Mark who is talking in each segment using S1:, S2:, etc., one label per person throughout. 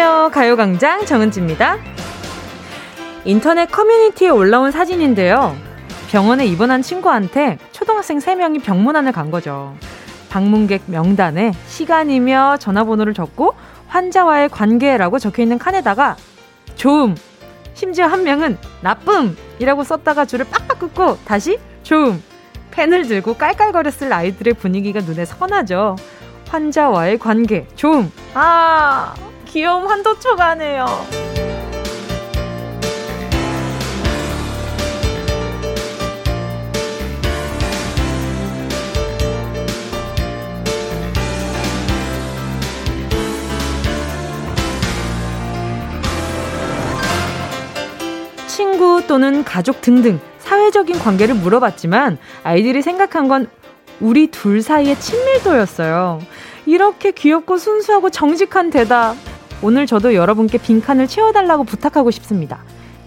S1: 안녕하세요. 가요광장 정은지입니다. 인터넷 커뮤니티에 올라온 사진인데요. 병원에 입원한 친구한테 초등학생 3명이 병문안을 간 거죠. 방문객 명단에 시간이며 전화번호를 적고 환자와의 관계라고 적혀 있는 칸에다가 좋음, 심지어 한 명은 나쁨이라고 썼다가 줄을 빡빡 끊고 다시 좋음, 펜을 들고 깔깔거렸을 아이들의 분위기가 눈에 선하죠. 환자와의 관계, 좋음. 아, 귀여움 한도 초과네요. 친구 또는 가족 등등 사회적인 관계를 물어봤지만 아이들이 생각한 건 우리 둘 사이의 친밀도였어요. 이렇게 귀엽고 순수하고 정직한 대답. 오늘 저도 여러분께 빈칸을 채워달라고 부탁하고 싶습니다.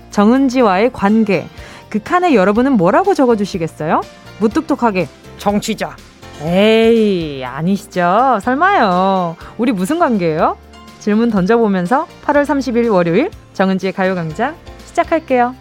S1: 정은지와의 관계. 그 칸에 여러분은 뭐라고 적어주시겠어요? 무뚝뚝하게 정치자. 에이, 아니시죠? 설마요. 우리 무슨 관계예요? 질문 던져보면서 8월 30일 월요일 정은지의 가요광장 시작할게요.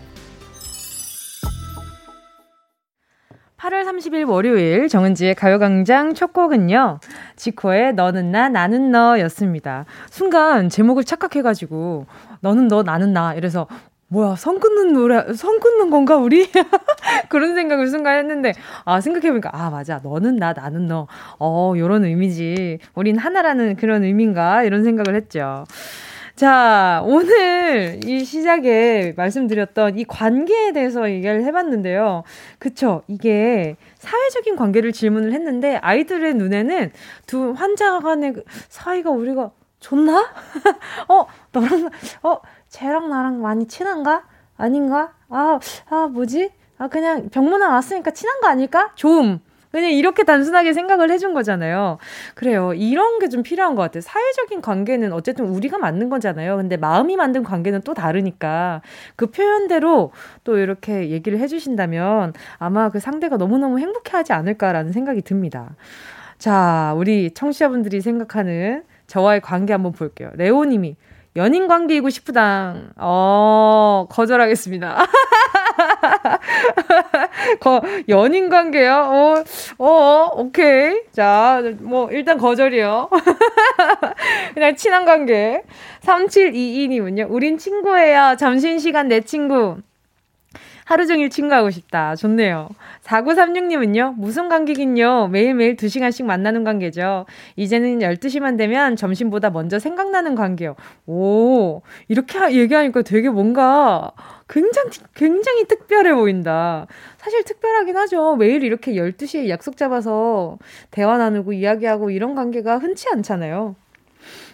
S1: 8월 30일 월요일 정은지의 가요광장 첫 곡은요. 지코의 너는 나 나는 너 였습니다. 순간 제목을 착각해가지고 너는 너 나는 나 이래서 뭐야 선 끊는 노래 선 끊는 건가 우리 그런 생각을 순간 했는데 아 생각해보니까 아 맞아 너는 나 나는 너 어 요런 의미지 우린 하나라는 그런 의미인가 이런 생각을 했죠. 자, 오늘 이 시작에 말씀드렸던 이 관계에 대해서 얘기를 해봤는데요. 그쵸. 이게 사회적인 관계를 질문을 했는데 아이들의 눈에는 두 환자 간의 그 사이가 우리가 좋나? 어, 너랑, 어, 쟤랑 나랑 많이 친한가? 아닌가? 아, 아, 뭐지? 아, 그냥 병문안 왔으니까 친한 거 아닐까? 좋음. 그냥 이렇게 단순하게 생각을 해준 거잖아요. 그래요. 이런 게 좀 필요한 것 같아요. 사회적인 관계는 어쨌든 우리가 만든 거잖아요. 근데 마음이 만든 관계는 또 다르니까 그 표현대로 또 이렇게 얘기를 해주신다면 아마 그 상대가 너무너무 행복해 하지 않을까라는 생각이 듭니다. 자, 우리 청취자분들이 생각하는 저와의 관계 한번 볼게요. 레오님이 연인 관계이고 싶으다. 어, 거절하겠습니다. 거, 연인 관계요? 어, 어, 오케이. 자, 뭐, 일단 거절이요. 그냥 친한 관계. 3722님은요, 우린 친구예요. 점심시간 내 친구. 하루 종일 친구하고 싶다. 좋네요. 4936님은요, 무슨 관계긴요? 매일매일 2시간씩 만나는 관계죠. 이제는 12시만 되면 점심보다 먼저 생각나는 관계요. 오, 이렇게 얘기하니까 되게 뭔가 굉장히, 굉장히 특별해 보인다. 사실 특별하긴 하죠. 매일 이렇게 12시에 약속 잡아서 대화 나누고 이야기하고 이런 관계가 흔치 않잖아요.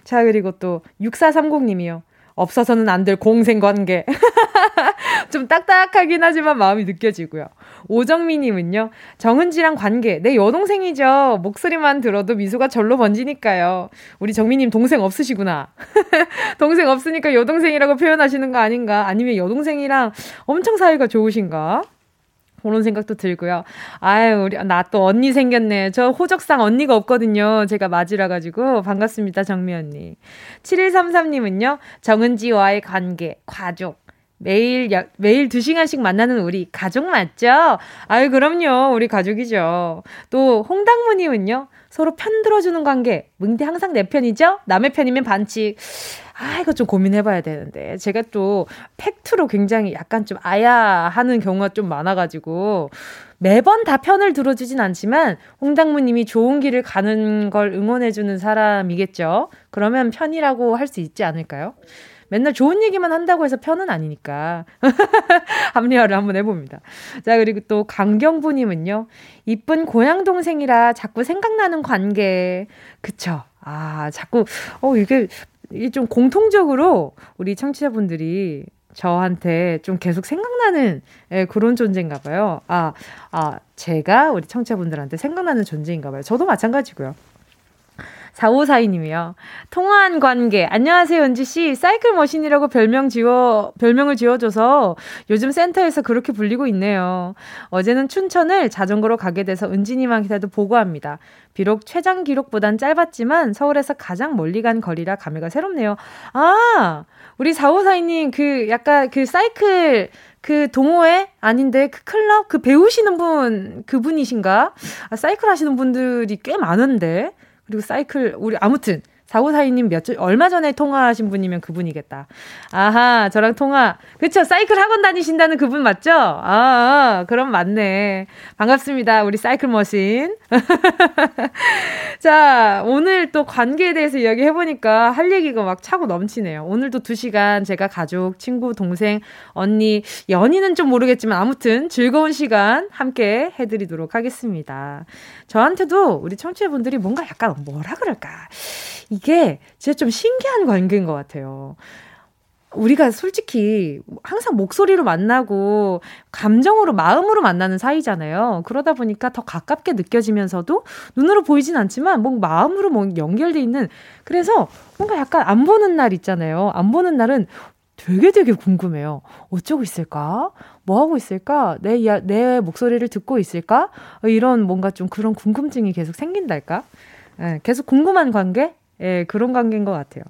S1: 자, 그리고 또 6430님이요. 없어서는 안 될 공생 관계. 좀 딱딱하긴 하지만 마음이 느껴지고요. 오정미님은요, 정은지랑 관계, 내 여동생이죠. 목소리만 들어도 미소가 절로 번지니까요. 우리 정미님 동생 없으시구나. 동생 없으니까 여동생이라고 표현하시는 거 아닌가? 아니면 여동생이랑 엄청 사이가 좋으신가? 그런 생각도 들고요. 아유, 우리, 나 또 언니 생겼네. 저 호적상 언니가 없거든요. 제가 맞으라 가지고. 반갑습니다, 정미 언니. 7133님은요, 정은지와의 관계, 가족. 매일, 야, 매일 2시간씩 만나는 우리 가족 맞죠? 아유, 그럼요. 우리 가족이죠. 또, 홍당무 님은요, 서로 편 들어 주는 관계. 뭉디 항상 내 편이죠? 남의 편이면 반칙. 아, 이거 좀 고민해봐야 되는데. 제가 또 팩트로 굉장히 약간 좀 아야 하는 경우가 좀 많아가지고, 매번 다 편을 들어주진 않지만, 홍당무님이 좋은 길을 가는 걸 응원해주는 사람이겠죠? 그러면 편이라고 할 수 있지 않을까요? 맨날 좋은 얘기만 한다고 해서 편은 아니니까. 합리화를 한번 해봅니다. 자, 그리고 또 강경부님은요. 이쁜 고향 동생이라 자꾸 생각나는 관계. 그쵸. 아, 자꾸, 어, 이게, 이게 좀 공통적으로 우리 청취자분들이 저한테 좀 계속 생각나는 예, 그런 존재인가 봐요. 아, 아, 제가 우리 청취자분들한테 생각나는 존재인가 봐요. 저도 마찬가지고요. 4542님이요. 통화한 관계. 안녕하세요, 은지씨. 사이클 머신이라고 별명 지어, 별명을 지어줘서 요즘 센터에서 그렇게 불리고 있네요. 어제는 춘천을 자전거로 가게 돼서 은지님한테도 보고합니다. 비록 최장 기록보단 짧았지만 서울에서 가장 멀리 간 거리라 감회가 새롭네요. 아, 우리 4542님 그 약간 그 사이클 그 동호회 아닌데 그 클럽 그 배우시는 분 그분이신가? 아, 사이클 하시는 분들이 꽤 많은데 그리고 사이클 우리 아무튼 4942님 몇 주, 얼마 전에 통화하신 분이면 그분이겠다. 아하, 저랑 통화. 그쵸, 사이클 학원 다니신다는 그분 맞죠? 아, 그럼 맞네. 반갑습니다. 우리 사이클 머신. 자, 오늘 또 관계에 대해서 이야기해보니까 할 얘기가 막 차고 넘치네요. 오늘도 두 시간 제가 가족, 친구, 동생, 언니, 연인은 좀 모르겠지만 아무튼 즐거운 시간 함께 해드리도록 하겠습니다. 저한테도 우리 청취자분들이 뭔가 약간 뭐라 그럴까. 이게 진짜 좀 신기한 관계인 것 같아요. 우리가 솔직히 항상 목소리로 만나고 감정으로 마음으로 만나는 사이잖아요. 그러다 보니까 더 가깝게 느껴지면서도 눈으로 보이진 않지만 뭔가 마음으로 뭐 연결돼 있는 그래서 뭔가 약간 안 보는 날 있잖아요. 안 보는 날은 되게 되게 궁금해요. 어쩌고 있을까? 뭐 하고 있을까? 내, 내 목소리를 듣고 있을까? 이런 뭔가 좀 그런 궁금증이 계속 생긴달까? 네, 계속 궁금한 관계? 예, 그런 관계인 것 같아요.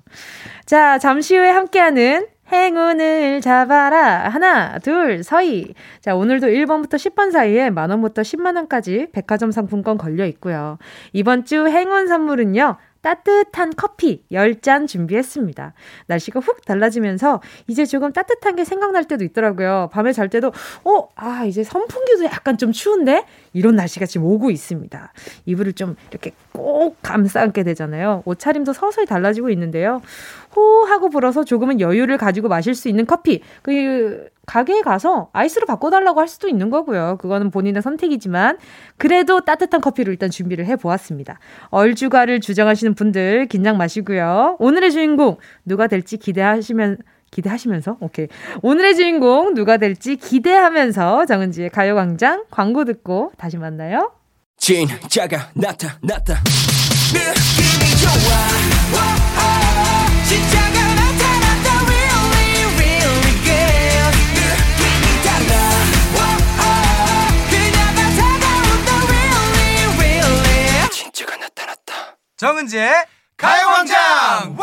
S1: 자, 잠시 후에 함께하는 행운을 잡아라. 하나, 둘, 서희. 자, 오늘도 1번부터 10번 사이에 만원부터 10만원까지 백화점 상품권 걸려 있고요. 이번 주 행운 선물은요. 따뜻한 커피 10잔 준비했습니다. 날씨가 훅 달라지면서 이제 조금 따뜻한 게 생각날 때도 있더라고요. 밤에 잘 때도, 어, 아, 이제 선풍기도 약간 좀 추운데? 이런 날씨가 지금 오고 있습니다. 이불을 좀 이렇게 꼭 감싸 안게 되잖아요. 옷차림도 서서히 달라지고 있는데요. 호 하고 불어서 조금은 여유를 가지고 마실 수 있는 커피. 그 가게에 가서 아이스로 바꿔달라고 할 수도 있는 거고요. 그거는 본인의 선택이지만 그래도 따뜻한 커피를 일단 준비를 해보았습니다. 얼주가를 주장하시는 분들 긴장 마시고요. 오늘의 주인공 누가 될지 기대하시면 기대하시면서 오케이 오늘의 주인공 누가 될지 기대하면서 정은지의 가요광장 광고 듣고 다시 만나요. 진짜가 나타났다 느낌이 좋아 정은지의 가요광장!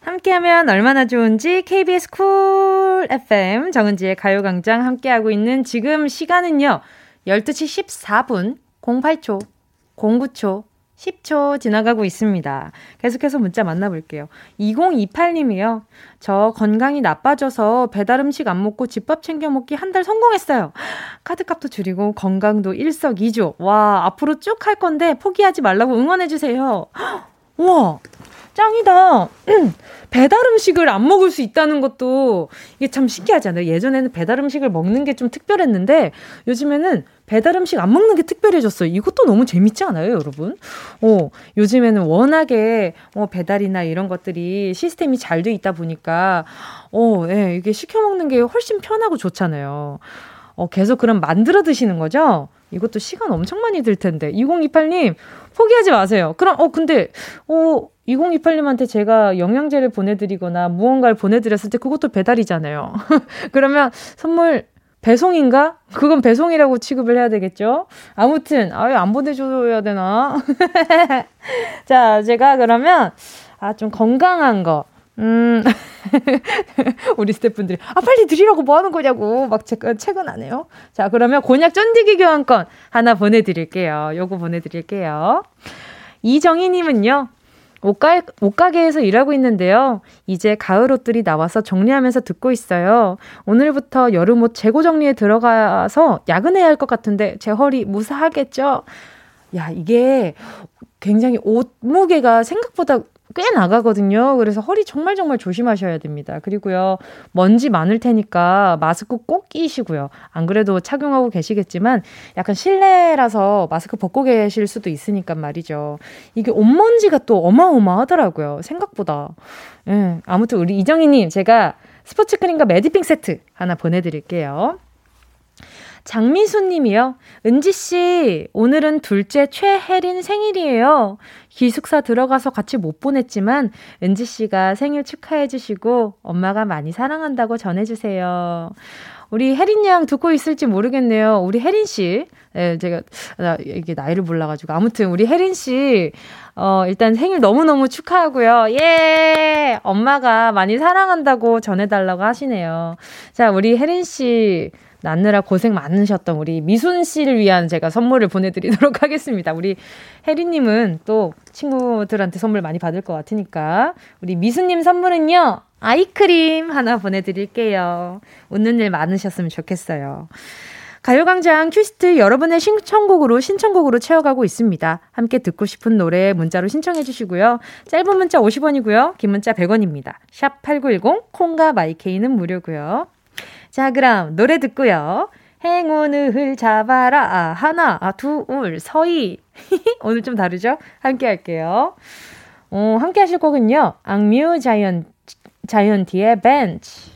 S1: 함께하면 얼마나 좋은지 KBS 쿨 FM 정은지의 가요광장 함께하고 있는 지금 시간은요 12시 14분 08초 09초 10초 지나가고 있습니다. 계속해서 문자 만나볼게요. 2028님이요. 저 건강이 나빠져서 배달 음식 안 먹고 집밥 챙겨 먹기 한 달 성공했어요. 카드값도 줄이고 건강도 일석이조. 와, 앞으로 쭉 할 건데 포기하지 말라고 응원해주세요. 우와, 짱이다. 배달 음식을 안 먹을 수 있다는 것도 이게 참 신기하잖아요. 예전에는 배달 음식을 먹는 게 좀 특별했는데 요즘에는 배달 음식 안 먹는 게 특별해졌어요. 이것도 너무 재밌지 않아요, 여러분? 어, 요즘에는 워낙에 어, 배달이나 이런 것들이 시스템이 잘 돼 있다 보니까 어, 예, 이게 시켜 먹는 게 훨씬 편하고 좋잖아요. 어, 계속 그럼 만들어 드시는 거죠? 이것도 시간 엄청 많이 들 텐데. 2028님, 포기하지 마세요. 그럼, 어, 근데, 어, 2028님한테 제가 영양제를 보내드리거나 무언가를 보내드렸을 때 그것도 배달이잖아요. 그러면 선물 배송인가? 그건 배송이라고 취급을 해야 되겠죠? 아무튼, 아유, 안 보내줘야 되나? 자, 제가 그러면, 아, 좀 건강한 거. 음, 우리 스태프분들이, 아, 빨리 드리라고 뭐 하는 거냐고, 막 제, 책은 안 해요. 자, 그러면 곤약 쫀디기 교환권 하나 보내드릴게요. 요거 보내드릴게요. 이정희님은요, 옷가, 옷가게에서 일하고 있는데요. 이제 가을 옷들이 나와서 정리하면서 듣고 있어요. 오늘부터 여름 옷 재고 정리에 들어가서 야근해야 할 것 같은데 제 허리 무사하겠죠? 야, 이게 굉장히 옷 무게가 생각보다 꽤 나가거든요. 그래서 허리 정말 정말 조심하셔야 됩니다. 그리고요, 먼지 많을 테니까 마스크 꼭 끼시고요. 안 그래도 착용하고 계시겠지만 약간 실내라서 마스크 벗고 계실 수도 있으니까 말이죠. 이게 옷먼지가 또 어마어마하더라고요. 생각보다. 예. 아무튼 우리 이정희님, 제가 스포츠 크림과 매디핑 세트 하나 보내드릴게요. 장미수 님이요. 은지씨, 오늘은 둘째 최혜린 생일이에요. 기숙사 들어가서 같이 못 보냈지만, 은지씨가 생일 축하해주시고, 엄마가 많이 사랑한다고 전해주세요. 우리 혜린 양 듣고 있을지 모르겠네요. 우리 혜린 씨. 예, 제가, 나, 이게 나이를 몰라가지고. 아무튼, 우리 혜린 씨, 어, 일단 생일 너무너무 축하하고요. 예! 엄마가 많이 사랑한다고 전해달라고 하시네요. 자, 우리 혜린 씨. 낳느라 고생 많으셨던 우리 미순 씨를 위한 제가 선물을 보내드리도록 하겠습니다. 우리 혜리님은 또 친구들한테 선물 많이 받을 것 같으니까 우리 미순님 선물은요 아이크림 하나 보내드릴게요. 웃는 일 많으셨으면 좋겠어요. 가요광장 퀴스트 여러분의 신청곡으로 신청곡으로 채워가고 있습니다. 함께 듣고 싶은 노래 문자로 신청해 주시고요. 짧은 문자 50원이고요. 긴 문자 100원입니다. 샵 8910 콩과 마이케이는 무료고요. 자, 그럼 노래 듣고요. 행운을 잡아라. 아, 하나, 아, 둘, 서희. 오늘 좀 다르죠? 함께 할게요. 어, 함께 하실 곡은요. 악뮤 자이언, 자이언티의 벤치.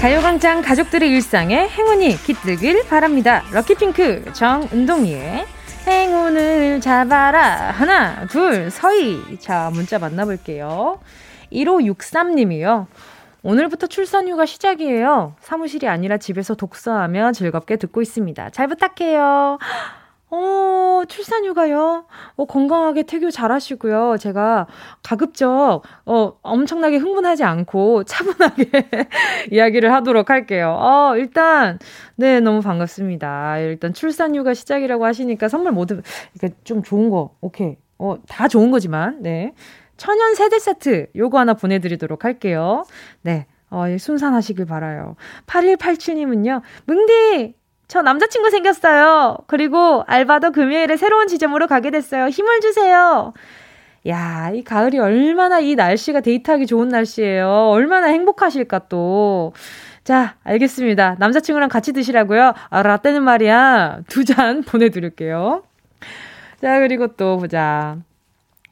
S1: 가요광장 가족들의 일상에 행운이 깃들길 바랍니다. 럭키핑크 정은동이의 행운을 잡아라. 하나, 둘, 서희. 자, 문자 만나볼게요. 1563님이요. 오늘부터 출산 휴가 시작이에요. 사무실이 아니라 집에서 독서하며 즐겁게 듣고 있습니다. 잘 부탁해요. 어, 출산 휴가요? 어, 건강하게 태교 잘 하시고요. 제가 가급적, 어, 엄청나게 흥분하지 않고 차분하게 이야기를 하도록 할게요. 어, 일단, 네, 너무 반갑습니다. 일단 출산 휴가 시작이라고 하시니까 선물 모두, 이게 좀 좋은 거, 오케이. 어, 다 좋은 거지만, 네. 천연 세대 세트, 요거 하나 보내드리도록 할게요. 네. 어, 순산하시길 바라요. 8187님은요, 뭉디! 저 남자친구 생겼어요. 그리고 알바도 금요일에 새로운 지점으로 가게 됐어요. 힘을 주세요. 야, 이 가을이 얼마나 이 날씨가 데이트하기 좋은 날씨예요. 얼마나 행복하실까 또. 자, 알겠습니다. 남자친구랑 같이 드시라고요. 아, 라떼는 말이야. 두 잔 보내드릴게요. 자, 그리고 또 보자.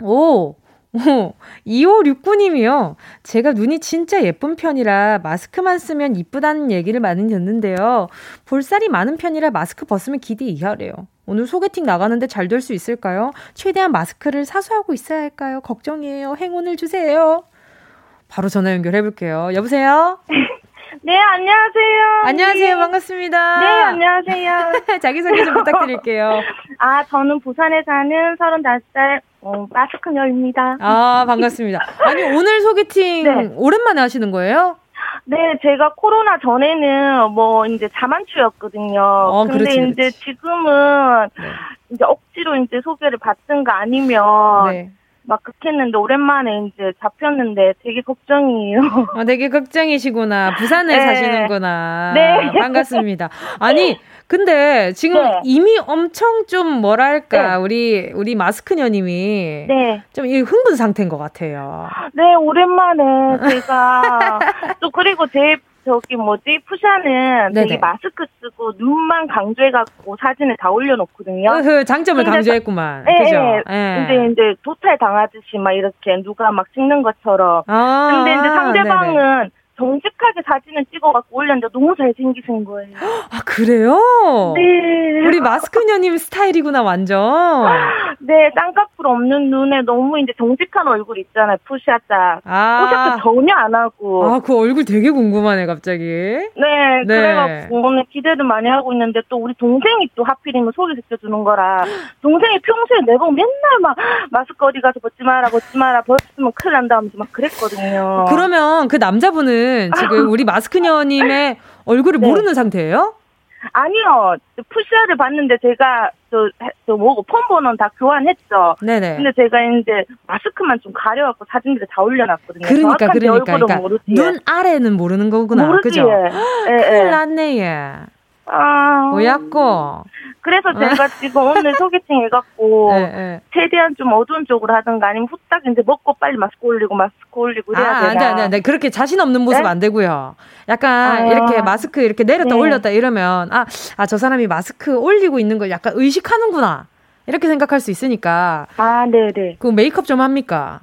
S1: 오, 오, 2569님이요. 제가 눈이 진짜 예쁜 편이라 마스크만 쓰면 이쁘다는 얘기를 많이 듣는데요. 볼살이 많은 편이라 마스크 벗으면 기대 이하래요. 오늘 소개팅 나가는데 잘 될 수 있을까요? 최대한 마스크를 사수하고 있어야 할까요? 걱정이에요. 행운을 주세요. 바로 전화 연결해볼게요. 여보세요?
S2: 네, 안녕하세요.
S1: 안녕하세요. 반갑습니다.
S2: 네, 안녕하세요.
S1: 자기소개 좀 부탁드릴게요.
S2: 아, 저는 부산에 사는 35살 어, 마스크녀입니다.
S1: 아, 반갑습니다. 아니, 오늘 소개팅 네. 오랜만에 하시는 거예요?
S2: 네, 제가 코로나 전에는 뭐 이제 자만추였거든요. 어, 근데 그렇지, 이제 그렇지. 지금은 네. 이제 억지로 이제 소개를 받든가 아니면 네. 막 극했는데 오랜만에 이제 잡혔는데 되게 걱정이에요.
S1: 아, 되게 걱정이시구나. 부산에 네. 사시는구나. 네. 반갑습니다. 아니, 근데 지금 네. 이미 엄청 좀 뭐랄까, 네. 우리, 우리 마스크녀님이 네. 좀 흥분 상태인 것 같아요.
S2: 네, 오랜만에 제가 또 그리고 제 저기 뭐지 푸샤는 네네. 되게 마스크 쓰고 눈만 강조해갖고 사진을 다 올려놓거든요.
S1: 으흐, 장점을 강조했구만. 예, 그죠?
S2: 예. 이제 이제 도탈 당하듯이 막 이렇게 누가 막 찍는 것처럼. 아, 근데 이제 상대방은 네네. 정직하게 사진을 찍어갖고 올렸는데 너무 잘생기신 거예요.
S1: 아, 그래요?
S2: 네.
S1: 우리 마스크녀님 스타일이구나, 완전.
S2: 네, 쌍꺼풀 없는 눈에 너무 이제 정직한 얼굴 있잖아요, 푸샤짝. 아. 푸샷도 전혀 안 하고.
S1: 아, 그 얼굴 되게 궁금하네, 갑자기.
S2: 네, 네. 그래갖고 오늘 기대를 많이 하고 있는데 또 우리 동생이 또 하필이면 소개시켜주는 거라. 동생이 평소에 내보고 맨날 막 마스크 어디 가서 벗지 마라, 벗지 마라, 벗으면 큰일 난다 하면서 막 그랬거든요.
S1: 그러면 그 남자분은 지금 우리 마스크녀님의 얼굴을 네. 모르는 상태예요?
S2: 아니요. 푸시아를 봤는데 제가 저, 저 뭐고 폰 번호는 다 교환했죠. 네네. 근데 제가 이제 마스크만 좀 가려갖고 사진들을 다 올려놨거든요.
S1: 그러니까 그러니까, 그러니까 눈 아래는 모르는 거구나. 모르지. 그죠? 예, 큰일 예. 났네 얘. 아. 뭐였고?
S2: 그래서 어. 제가 지금 오늘 소개팅 해갖고 네, 네. 최대한 좀 어두운 쪽으로 하든가 아니면 후딱 이제 먹고 빨리 마스크 올리고 마스크 올리고 해야 아, 되나?
S1: 안 돼, 안 돼, 그렇게 자신 없는 모습 네? 안 되고요. 약간 아, 이렇게 마스크 이렇게 내렸다 네. 올렸다 이러면 아, 아, 저 사람이 마스크 올리고 있는 걸 약간 의식하는구나. 이렇게 생각할 수 있으니까.
S2: 아, 네네.
S1: 그 메이크업 좀 합니까?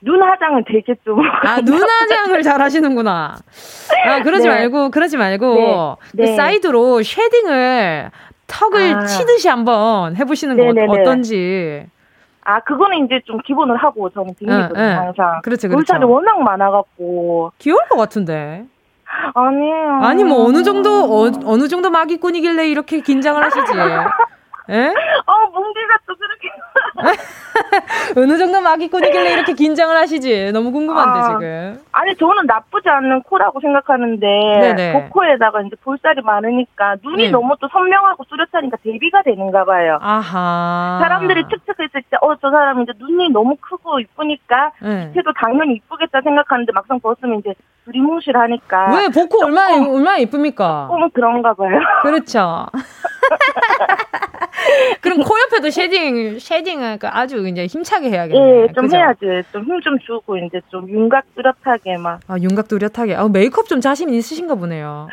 S2: 눈 화장을 되게 좀.
S1: 아, 눈 화장을 잘 하시는구나. 아, 그러지 네. 말고, 그러지 말고, 네. 그 네. 사이드로 shading을 턱을 아. 치듯이 한번 해보시는 거 네네네. 어떤지.
S2: 아, 그거는 이제 좀 기본을 하고 저는 응, 응. 항상.
S1: 그렇죠, 그렇죠.
S2: 볼살이 워낙 많아갖고.
S1: 귀여울 것 같은데.
S2: 아니에요.
S1: 아니, 뭐, 어느 정도, 어, 어느 정도 마기꾼이길래 이렇게 긴장을 하시지. 예?
S2: 어, 뭉디가 또 그렇게.
S1: 어느 정도 마기꾼이길래 이렇게 긴장을 하시지? 너무 궁금한데, 아, 지금.
S2: 아니, 저는 나쁘지 않은 코라고 생각하는데, 네네. 복코에다가 이제 볼살이 많으니까, 눈이 네. 너무 또 선명하고 뚜렷하니까 대비가 되는가 봐요.
S1: 아하.
S2: 사람들이 측측했을 때, 어, 저 사람 이제 눈이 너무 크고 이쁘니까, 네. 밑에도 당연히 이쁘겠다 생각하는데, 막상 벗으면 이제 두리뭉실하니까.
S1: 왜? 복코 얼마나, 얼마나 이쁩니까?
S2: 조금 그런가 봐요.
S1: 그렇죠. 그럼 코 옆에도 shading, shading을 그 아주 이제 힘차게 해야겠네.
S2: 예, 좀 그죠? 해야지. 좀 힘 좀 주고 이제 좀 윤곽 뚜렷하게 막.
S1: 아, 윤곽 뚜렷하게. 아, 메이크업 좀 자신 있으신가 보네요.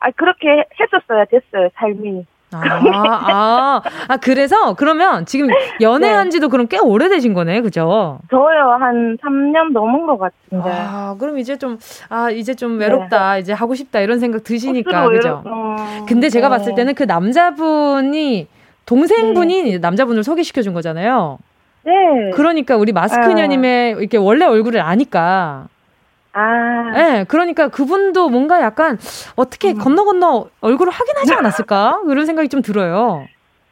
S2: 아, 그렇게 했었어야 됐어요, 삶이.
S1: 아, 아, 아, 그래서 그러면 지금 연애한 지도 네. 그럼 꽤 오래되신 거네, 그죠?
S2: 저요, 한 3년 넘은 것 같은데.
S1: 아, 그럼 이제 좀, 아, 이제 좀 외롭다, 네. 이제 하고 싶다, 이런 생각 드시니까, 그죠? 어, 근데 제가 네. 봤을 때는 그 남자분이, 동생분이 네. 남자분을 소개시켜 준 거잖아요.
S2: 네.
S1: 그러니까 우리 마스크녀님의 아. 이렇게 원래 얼굴을 아니까.
S2: 아.
S1: 네, 그러니까 그분도 뭔가 약간 어떻게 음. 건너 건너 얼굴을 확인하지 않았을까? 그런 생각이 좀 들어요.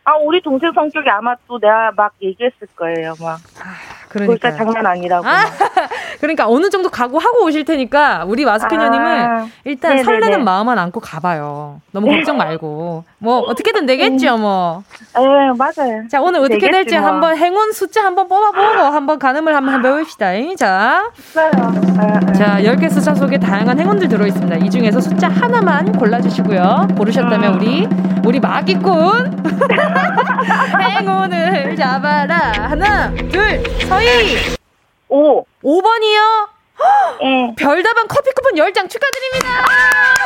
S2: 아, 우리 동생 성격이 아마 또 내가 막 얘기했을 거예요, 막. 아, 그러니까. 장난 아니라고. 아,
S1: 그러니까 어느 정도 각오하고 오실 테니까 우리 마스크녀님은 아, 일단 네네네. 설레는 마음만 안고 가봐요. 너무 네. 걱정 말고. 뭐 어떻게든 되겠죠, 뭐.
S2: 네, 맞아요.
S1: 자, 오늘 어떻게 될지 뭐. 한번 행운 숫자 한번 뽑아보고 한번 가늠을 한번 해봅시다. 자.
S2: 있어요. 네,
S1: 자, 10개 숫자 속에 다양한 행운들 들어있습니다. 이 중에서 숫자 하나만 골라주시고요. 고르셨다면 음. 우리, 우리 마기꾼. 행운을 잡아라. 하나, 둘, 서 희.
S2: 5.
S1: 5번이요?
S2: 네.
S1: 별다방 커피 쿠폰 10장 축하드립니다.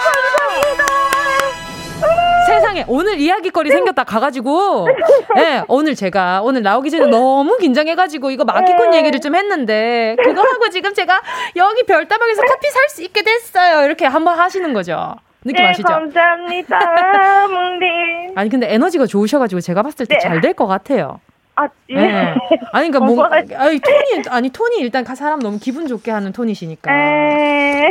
S2: 감사합니다.
S1: 세상에 오늘 이야기거리 생겼다 가가지고 네, 오늘 제가 오늘 나오기 전에 너무 긴장해가지고 이거 마기꾼 네. 얘기를 좀 했는데 그거 하고 지금 제가 여기 별다방에서 커피 살 수 있게 됐어요 이렇게 한번 하시는 거죠 느낌
S2: 네,
S1: 아시죠?
S2: 감사합니다 뭉디
S1: 아니 근데 에너지가 좋으셔가지고 제가 봤을 때 잘 될것 네. 같아요
S2: 아, 예. 네.
S1: 아니, 그니까 뭐, 아니, 톤이, 아니, 톤이 일단 사람 너무 기분 좋게 하는 톤이시니까.
S2: 에...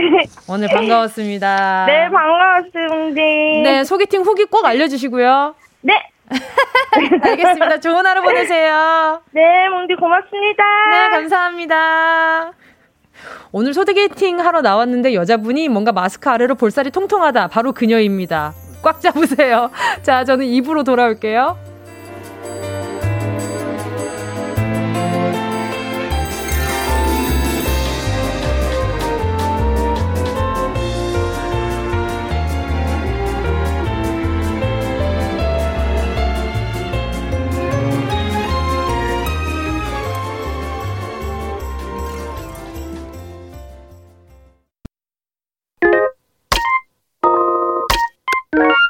S1: 오늘 반가웠습니다.
S2: 네, 반가웠습니다.
S1: 네, 소개팅 후기 꼭 알려주시고요.
S2: 네.
S1: 알겠습니다. 좋은 하루 보내세요.
S2: 네, 몽디 고맙습니다.
S1: 네, 감사합니다. 오늘 소개팅 하러 나왔는데 여자분이 뭔가 마스크 아래로 볼살이 통통하다. 바로 그녀입니다. 꽉 잡으세요. 자, 저는 입으로 돌아올게요.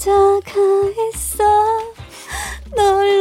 S3: 남자가 있어. 널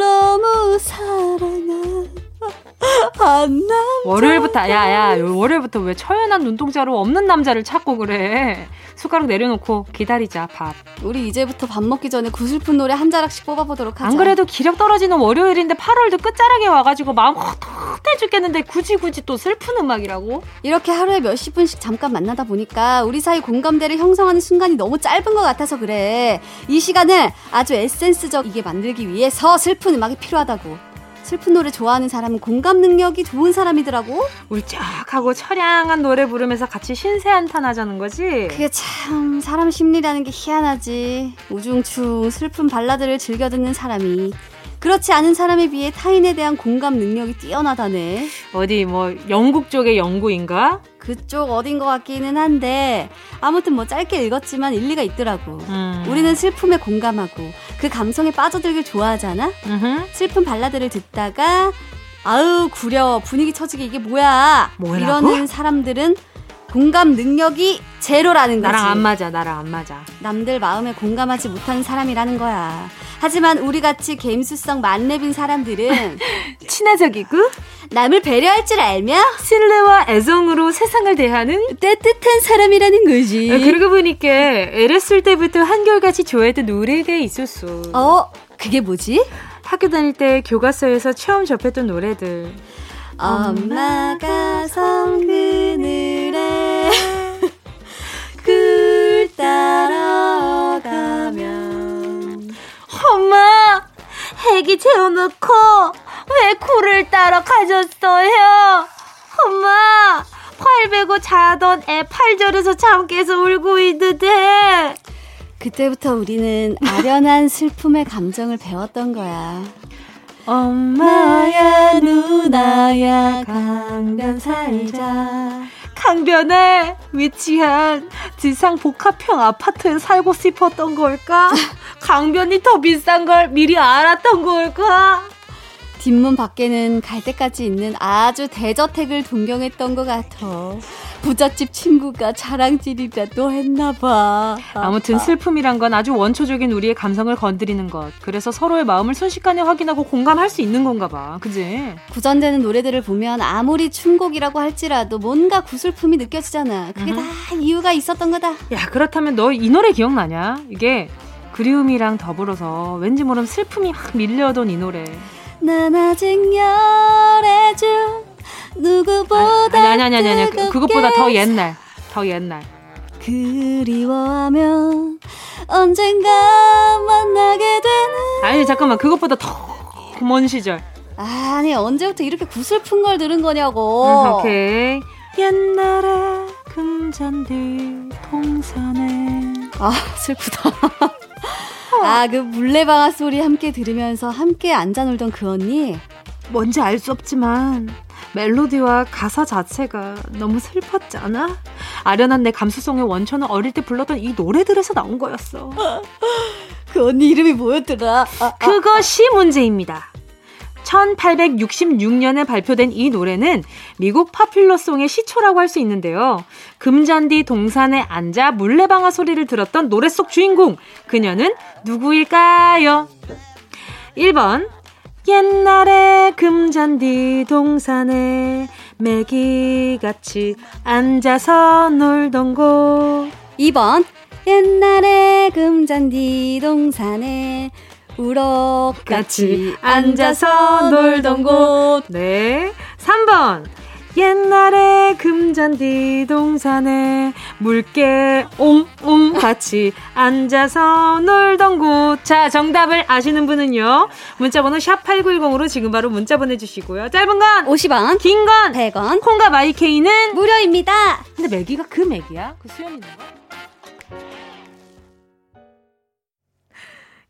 S1: 월요일부터 야야 월요일부터 왜 처연한 눈동자로 없는 남자를 찾고 그래? 숟가락 내려놓고 기다리자 밥.
S3: 우리 이제부터 밥 먹기 전에 구슬픈 노래 한 자락씩 뽑아보도록 하자.
S1: 안 그래도 기력 떨어지는 월요일인데 8월도 끝자락에 와가지고 마음 헛헛해 죽겠는데 굳이 굳이 또 슬픈 음악이라고?
S3: 이렇게 하루에 몇십 분씩 잠깐 만나다 보니까 우리 사이 공감대를 형성하는 순간이 너무 짧은 것 같아서 그래. 이 시간을 아주 에센스적 이게 만들기 위해서 슬픈 음악이 필요하다고 슬픈 노래 좋아하는 사람은 공감 능력이 좋은 사람이더라고.
S1: 울적하고 처량한 노래 부르면서 같이 신세 한탄하자는 거지.
S3: 그게 참 사람 심리라는 게 희한하지. 우중충 슬픈 발라드를 즐겨 듣는 사람이 그렇지 않은 사람에 비해 타인에 대한 공감 능력이 뛰어나다네.
S1: 어디 뭐 영국 쪽의 연구인가?
S3: 그쪽 어딘 것 같기는 한데 아무튼 뭐 짧게 읽었지만 일리가 있더라고. 음. 우리는 슬픔에 공감하고 그 감성에 빠져들길 좋아하잖아. 음흠. 슬픈 발라드를 듣다가 아우 구려 분위기 처지게 이게 뭐야? 뭐라고? 이러는 사람들은 공감 능력이 제로라는
S1: 거지. 나랑 안 맞아, 나랑 안 맞아.
S3: 남들 마음에 공감하지 못하는 사람이라는 거야. 하지만 우리 같이 게임수성 만렙인 사람들은
S1: 친화적이고
S3: 남을 배려할 줄 알며
S1: 신뢰와 애정으로 세상을 대하는
S3: 따뜻한 사람이라는 거지.
S1: 아, 그러고 보니까 어렸을 때부터 한결같이 좋아했던 노래가 있었어.
S3: 어, 그게 뭐지?
S1: 학교 다닐 때 교과서에서 처음 접했던 노래들.
S3: 엄마가 성그늘에 굴 따라가면
S1: 엄마 애기 재워놓고 왜 굴을 따러 가셨어요? 엄마 팔 베고 자던 애 팔절에서 잠 깨서 울고 있는데
S3: 그때부터 우리는 아련한 슬픔의 감정을 배웠던 거야.
S1: 엄마야 누나야 강변 살자 강변에 위치한 지상 복합형 아파트에 살고 싶었던 걸까? 강변이 더 비싼 걸 미리 알았던 걸까?
S3: 뒷문 밖에는 갈 때까지 있는 아주 대저택을 동경했던 것 같아. 부잣집 친구가 자랑질이라도 했나봐.
S1: 아무튼 슬픔이란 건 아주 원초적인 우리의 감성을 건드리는 것. 그래서 서로의 마음을 순식간에 확인하고 공감할 수 있는 건가 봐. 그지?
S3: 구전되는 노래들을 보면 아무리 춤곡이라고 할지라도 뭔가 구슬픔이 느껴지잖아. 그게 음. 다 이유가 있었던 거다.
S1: 야, 그렇다면 너 이 노래 기억나냐? 이게 그리움이랑 더불어서 왠지 모르면 슬픔이 확 밀려오던 이 노래.
S3: 난 아직 열애 중 누구보다
S1: 아니 아니 아니 아니 그, 그것보다 더 옛날. 더 옛날.
S3: 그리워하면 언젠가 만나게 되는
S1: 아니 잠깐만. 그것보다 더 먼 시절.
S3: 아니 언제부터 이렇게 구슬픈 걸 들은 거냐고.
S1: 음, 오케이. 옛날에 금잔디 동산에.
S3: 아 슬프다 아 그 물레방아 소리 함께 들으면서 함께 앉아 놀던 그 언니
S1: 뭔지 알 수 없지만 멜로디와 가사 자체가 너무 슬펐지 않아? 아련한 내 감수성의 원천은 어릴 때 불렀던 이 노래들에서 나온 거였어.
S3: 그 언니 이름이 뭐였더라? 아,
S1: 아, 그것이 문제입니다. 1866년에 발표된 이 노래는 미국 파퓰러송의 시초라고 할 수 있는데요. 금잔디 동산에 앉아 물레방아 소리를 들었던 노래 속 주인공. 그녀는 누구일까요? 1번 옛날에 금잔디 동산에 매기같이 앉아서 놀던 곳
S3: 2번 옛날에 금잔디 동산에 우럭같이 앉아서 놀던 곳
S1: 네. 3번 옛날에 금잔디 동산에 물개 옹옹 같이 앉아서 놀던 곳. 자, 정답을 아시는 분은요. 문자번호 샵8910으로 지금 바로 문자 보내주시고요. 짧은 건
S3: 50원,
S1: 긴 건
S3: 100원,
S1: 콩과 마이케이는
S3: 무료입니다.
S1: 근데 매기가 그 매기야? 그 수염 있는 거?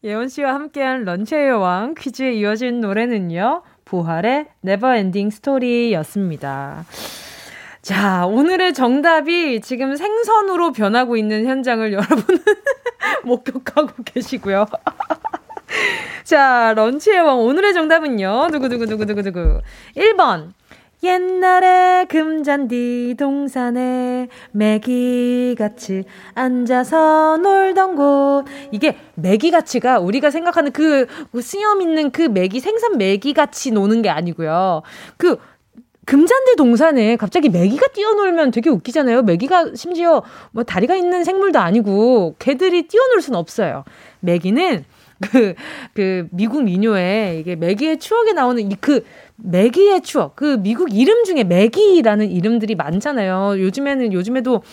S1: 예원 씨와 함께한 런치의 여왕 퀴즈에 이어진 노래는요. 부활의 Never Ending Story였습니다. 자, 오늘의 정답이 지금 생선으로 변하고 있는 현장을 여러분은 목격하고 계시고요. 자, 런치의 왕 오늘의 정답은요. 누구누구누구누구누구. 1번. 옛날에 금잔디 동산에 매기같이 앉아서 놀던 곳. 이게 매기같이가 우리가 생각하는 그, 그 수염 있는 그 매기, 생선 매기같이 노는 게 아니고요. 그 금잔디 동산에 갑자기 매기가 뛰어놀면 되게 웃기잖아요. 매기가 심지어 뭐 다리가 있는 생물도 아니고 개들이 뛰어놀 수는 없어요. 매기는 그, 그 미국 민요에 이게 매기의 추억에 나오는 이 그 매기의 추억. 그 미국 이름 중에 매기라는 이름들이 많잖아요. 요즘에는 요즘에도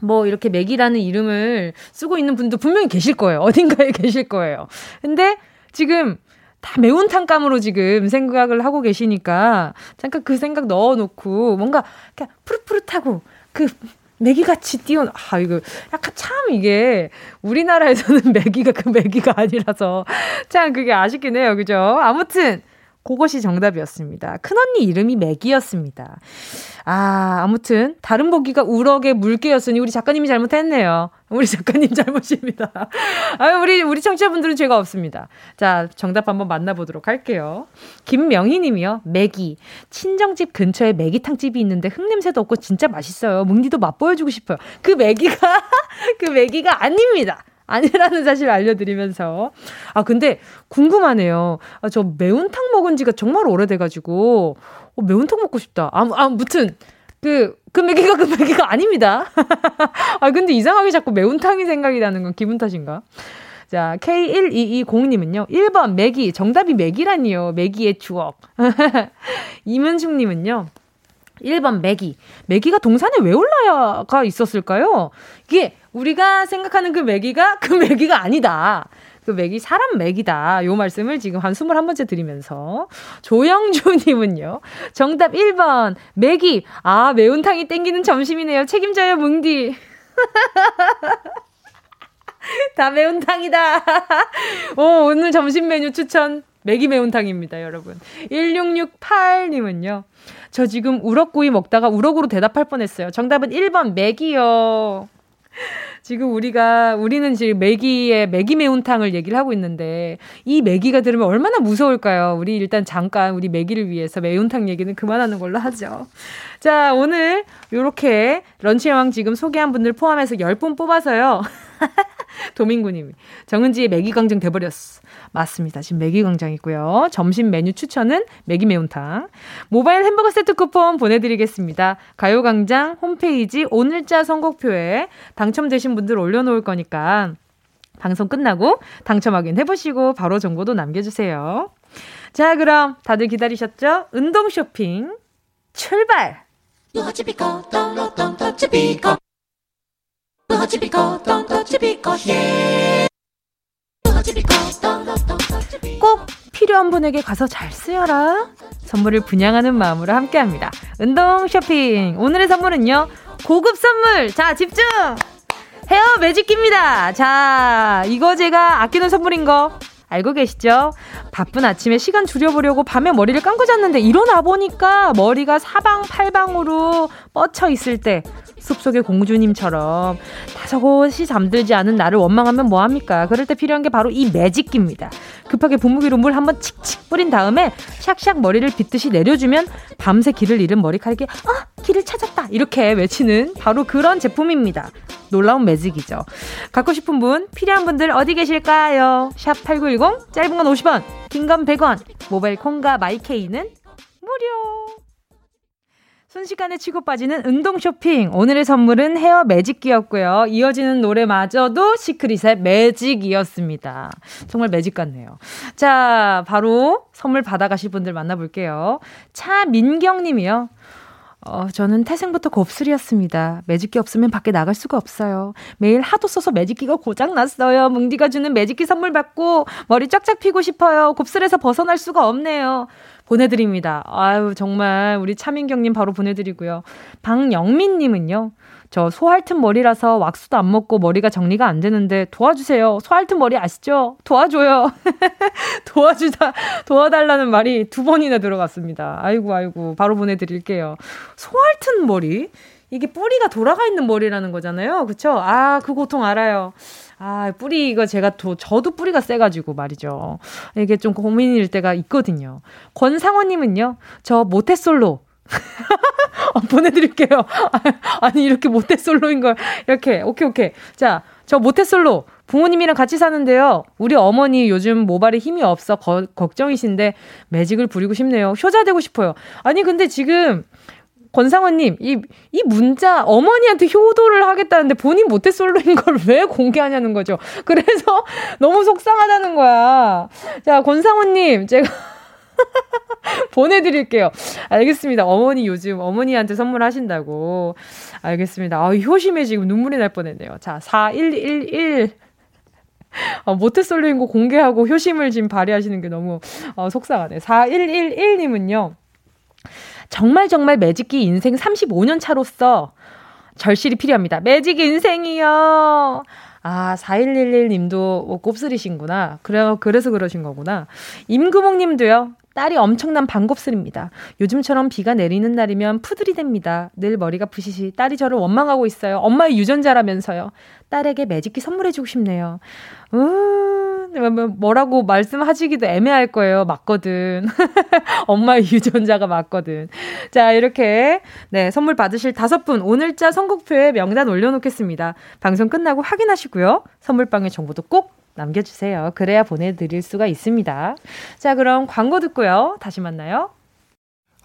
S1: 뭐 이렇게 매기라는 이름을 쓰고 있는 분도 분명히 계실 거예요. 어딘가에 계실 거예요. 근데 지금 다 매운탕감으로 지금 생각을 하고 계시니까 잠깐 그 생각 넣어놓고 뭔가 그냥 푸릇푸릇하고 그 매기같이 띄운, 아, 이거 약간 참 이게 우리나라에서는 매기가 그 매기가 아니라서 참 그게 아쉽긴 해요. 그죠? 아무튼 그것이 정답이었습니다. 큰언니 이름이 맥이었습니다. 아, 아무튼 다른 보기가 우럭의 물개였으니 우리 작가님이 잘못했네요. 우리 작가님 잘못입니다. 아유, 우리 우리 청취자분들은 죄가 없습니다. 자, 정답 한번 만나보도록 할게요. 김명희 님이요. 맥이 친정집 근처에 맥이탕집이 있는데 흙냄새도 없고 진짜 맛있어요. 뭉디도 맛보여주고 싶어요. 그 맥이가 그 맥이가 아닙니다. 아니라는 사실 알려드리면서. 아, 근데 궁금하네요. 아, 저 매운탕 먹은 지가 정말 오래돼가지고, 어, 매운탕 먹고 싶다. 아, 아무튼, 그, 그 매기가 그 매기가 아닙니다. 아, 근데 이상하게 자꾸 매운탕이 생각이 나는 건 기분 탓인가? 자, K1220님은요, 1번 매기, 정답이 매기라니요. 매기의 추억. 이문숙님은요, 1번 매기. 매기가 동산에 왜 올라가 있었을까요? 이게 우리가 생각하는 그 매기가 그 매기가 아니다. 그 매기 사람 매기다. 요 말씀을 지금 한 21번째 드리면서. 조영주님은요. 정답 1번. 매기. 아, 매운탕이 땡기는 점심이네요. 책임져요, 뭉디. 다 매운탕이다. 오, 오늘 점심 메뉴 추천. 매기 매운탕입니다, 여러분. 1668님은요. 저 지금 우럭구이 먹다가 우럭으로 대답할 뻔 했어요. 정답은 1번 매기요. 지금 우리가 우리는 지금 매기의 매기 매운탕을 얘기를 하고 있는데 이 매기가 들으면 얼마나 무서울까요? 우리 일단 잠깐 우리 매기를 위해서 매운탕 얘기는 그만하는 걸로 하죠. 자, 오늘 요렇게 런치왕 지금 소개한 분들 포함해서 10분 뽑아서요. 도민구님이 정은지의 매기광장 돼버렸어. 맞습니다. 지금 매기광장이고요. 점심 메뉴 추천은 매기 매운탕. 모바일 햄버거 세트 쿠폰 보내드리겠습니다. 가요광장 홈페이지 오늘자 선곡표에 당첨되신 분들 올려놓을 거니까 방송 끝나고 당첨 확인해보시고 바로 정보도 남겨주세요. 자, 그럼 다들 기다리셨죠? 운동 쇼핑 출발! 꼭 필요한 분에게 가서 잘 쓰여라. 선물을 분양하는 마음으로 함께 합니다. 운동 쇼핑. 오늘의 선물은요. 고급 선물. 자, 집중! 헤어 매직기입니다. 자, 이거 제가 아끼는 선물인 거 알고 계시죠? 바쁜 아침에 시간 줄여보려고 밤에 머리를 감고 잤는데 일어나 보니까 머리가 사방팔방으로 뻗쳐 있을 때 숲속의 공주님처럼 다소곳이 잠들지 않은 나를 원망하면 뭐합니까? 그럴 때 필요한 게 바로 이 매직기입니다. 급하게 분무기로 물 한번 칙칙 뿌린 다음에 샥샥 머리를 빗듯이 내려주면 밤새 길을 잃은 머리카락이 아 길을 찾았다 이렇게 외치는 바로 그런 제품입니다. 놀라운 매직이죠. 갖고 싶은 분 필요한 분들 어디 계실까요? 샵 8910 짧은 건 50원 긴 건 100원 모바일 콩과 마이케이는 무료 순식간에 치고 빠지는 운동 쇼핑. 오늘의 선물은 헤어 매직기였고요. 이어지는 노래마저도 시크릿의 매직이었습니다. 정말 매직 같네요. 자, 바로 선물 받아가실 분들 만나볼게요. 차민경 님이요. 어, 저는 태생부터 곱슬이었습니다. 매직기 없으면 밖에 나갈 수가 없어요. 매일 하도 써서 매직기가 고장났어요. 뭉디가 주는 매직기 선물 받고 머리 쫙쫙 피고 싶어요. 곱슬에서 벗어날 수가 없네요. 보내드립니다. 아유, 정말 우리 차민경님 바로 보내드리고요. 박영민님은요. 저 소알튼 머리라서 왁스도 안 먹고 머리가 정리가 안 되는데 도와주세요. 소알튼 머리 아시죠? 도와줘요. 도와주다, 도와달라는 말이 두 번이나 들어갔습니다. 아이고, 아이고. 바로 보내드릴게요. 소알튼 머리? 이게 뿌리가 돌아가 있는 머리라는 거잖아요. 그쵸? 아, 그 고통 알아요. 아, 뿌리 이거 제가 또 저도 뿌리가 세가지고 말이죠. 이게 좀 고민일 때가 있거든요. 권상원님은요, 저 모태솔로. 어, 보내드릴게요. 아니, 이렇게 모태솔로인 걸, 이렇게. 오케이, 오케이. 자, 저 모태솔로. 부모님이랑 같이 사는데요. 우리 어머니 요즘 모발에 힘이 없어 거, 걱정이신데 매직을 부리고 싶네요. 효자 되고 싶어요. 아니, 근데 지금 권상원님, 이, 이 문자 어머니한테 효도를 하겠다는데 본인 모태솔로인 걸 왜 공개하냐는 거죠. 그래서 너무 속상하다는 거야. 자, 권상원님, 제가 보내드릴게요. 알겠습니다. 어머니 요즘 어머니한테 선물하신다고. 알겠습니다. 아, 효심에 지금 눈물이 날 뻔했네요. 자, 4111. 어, 모태솔로인 거 공개하고 효심을 지금 발휘하시는 게 너무 어, 속상하네. 4111님은요. 정말 정말 매직기 인생 35년 차로서 절실히 필요합니다. 매직 인생이요. 아, 4111 님도 뭐 곱슬이신구나. 그래, 그래서 그러신 거구나. 임금옥 님도요. 딸이 엄청난 반곱슬입니다. 요즘처럼 비가 내리는 날이면 푸들이 됩니다. 늘 머리가 부시시 딸이 저를 원망하고 있어요. 엄마의 유전자라면서요. 딸에게 매직기 선물해주고 싶네요. 음, 뭐, 뭐라고 말씀하시기도 애매할 거예요. 맞거든. 엄마의 유전자가 맞거든. 자, 이렇게, 네, 선물 받으실 다섯 분, 오늘자 선곡표에 명단 올려놓겠습니다. 방송 끝나고 확인하시고요. 선물방의 정보도 꼭 남겨주세요. 그래야 보내드릴 수가 있습니다. 자, 그럼 광고 듣고요. 다시 만나요.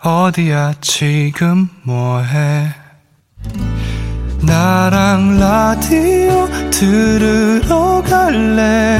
S1: 어디야, 지금 뭐해? 나랑 라디오 들으러 갈래?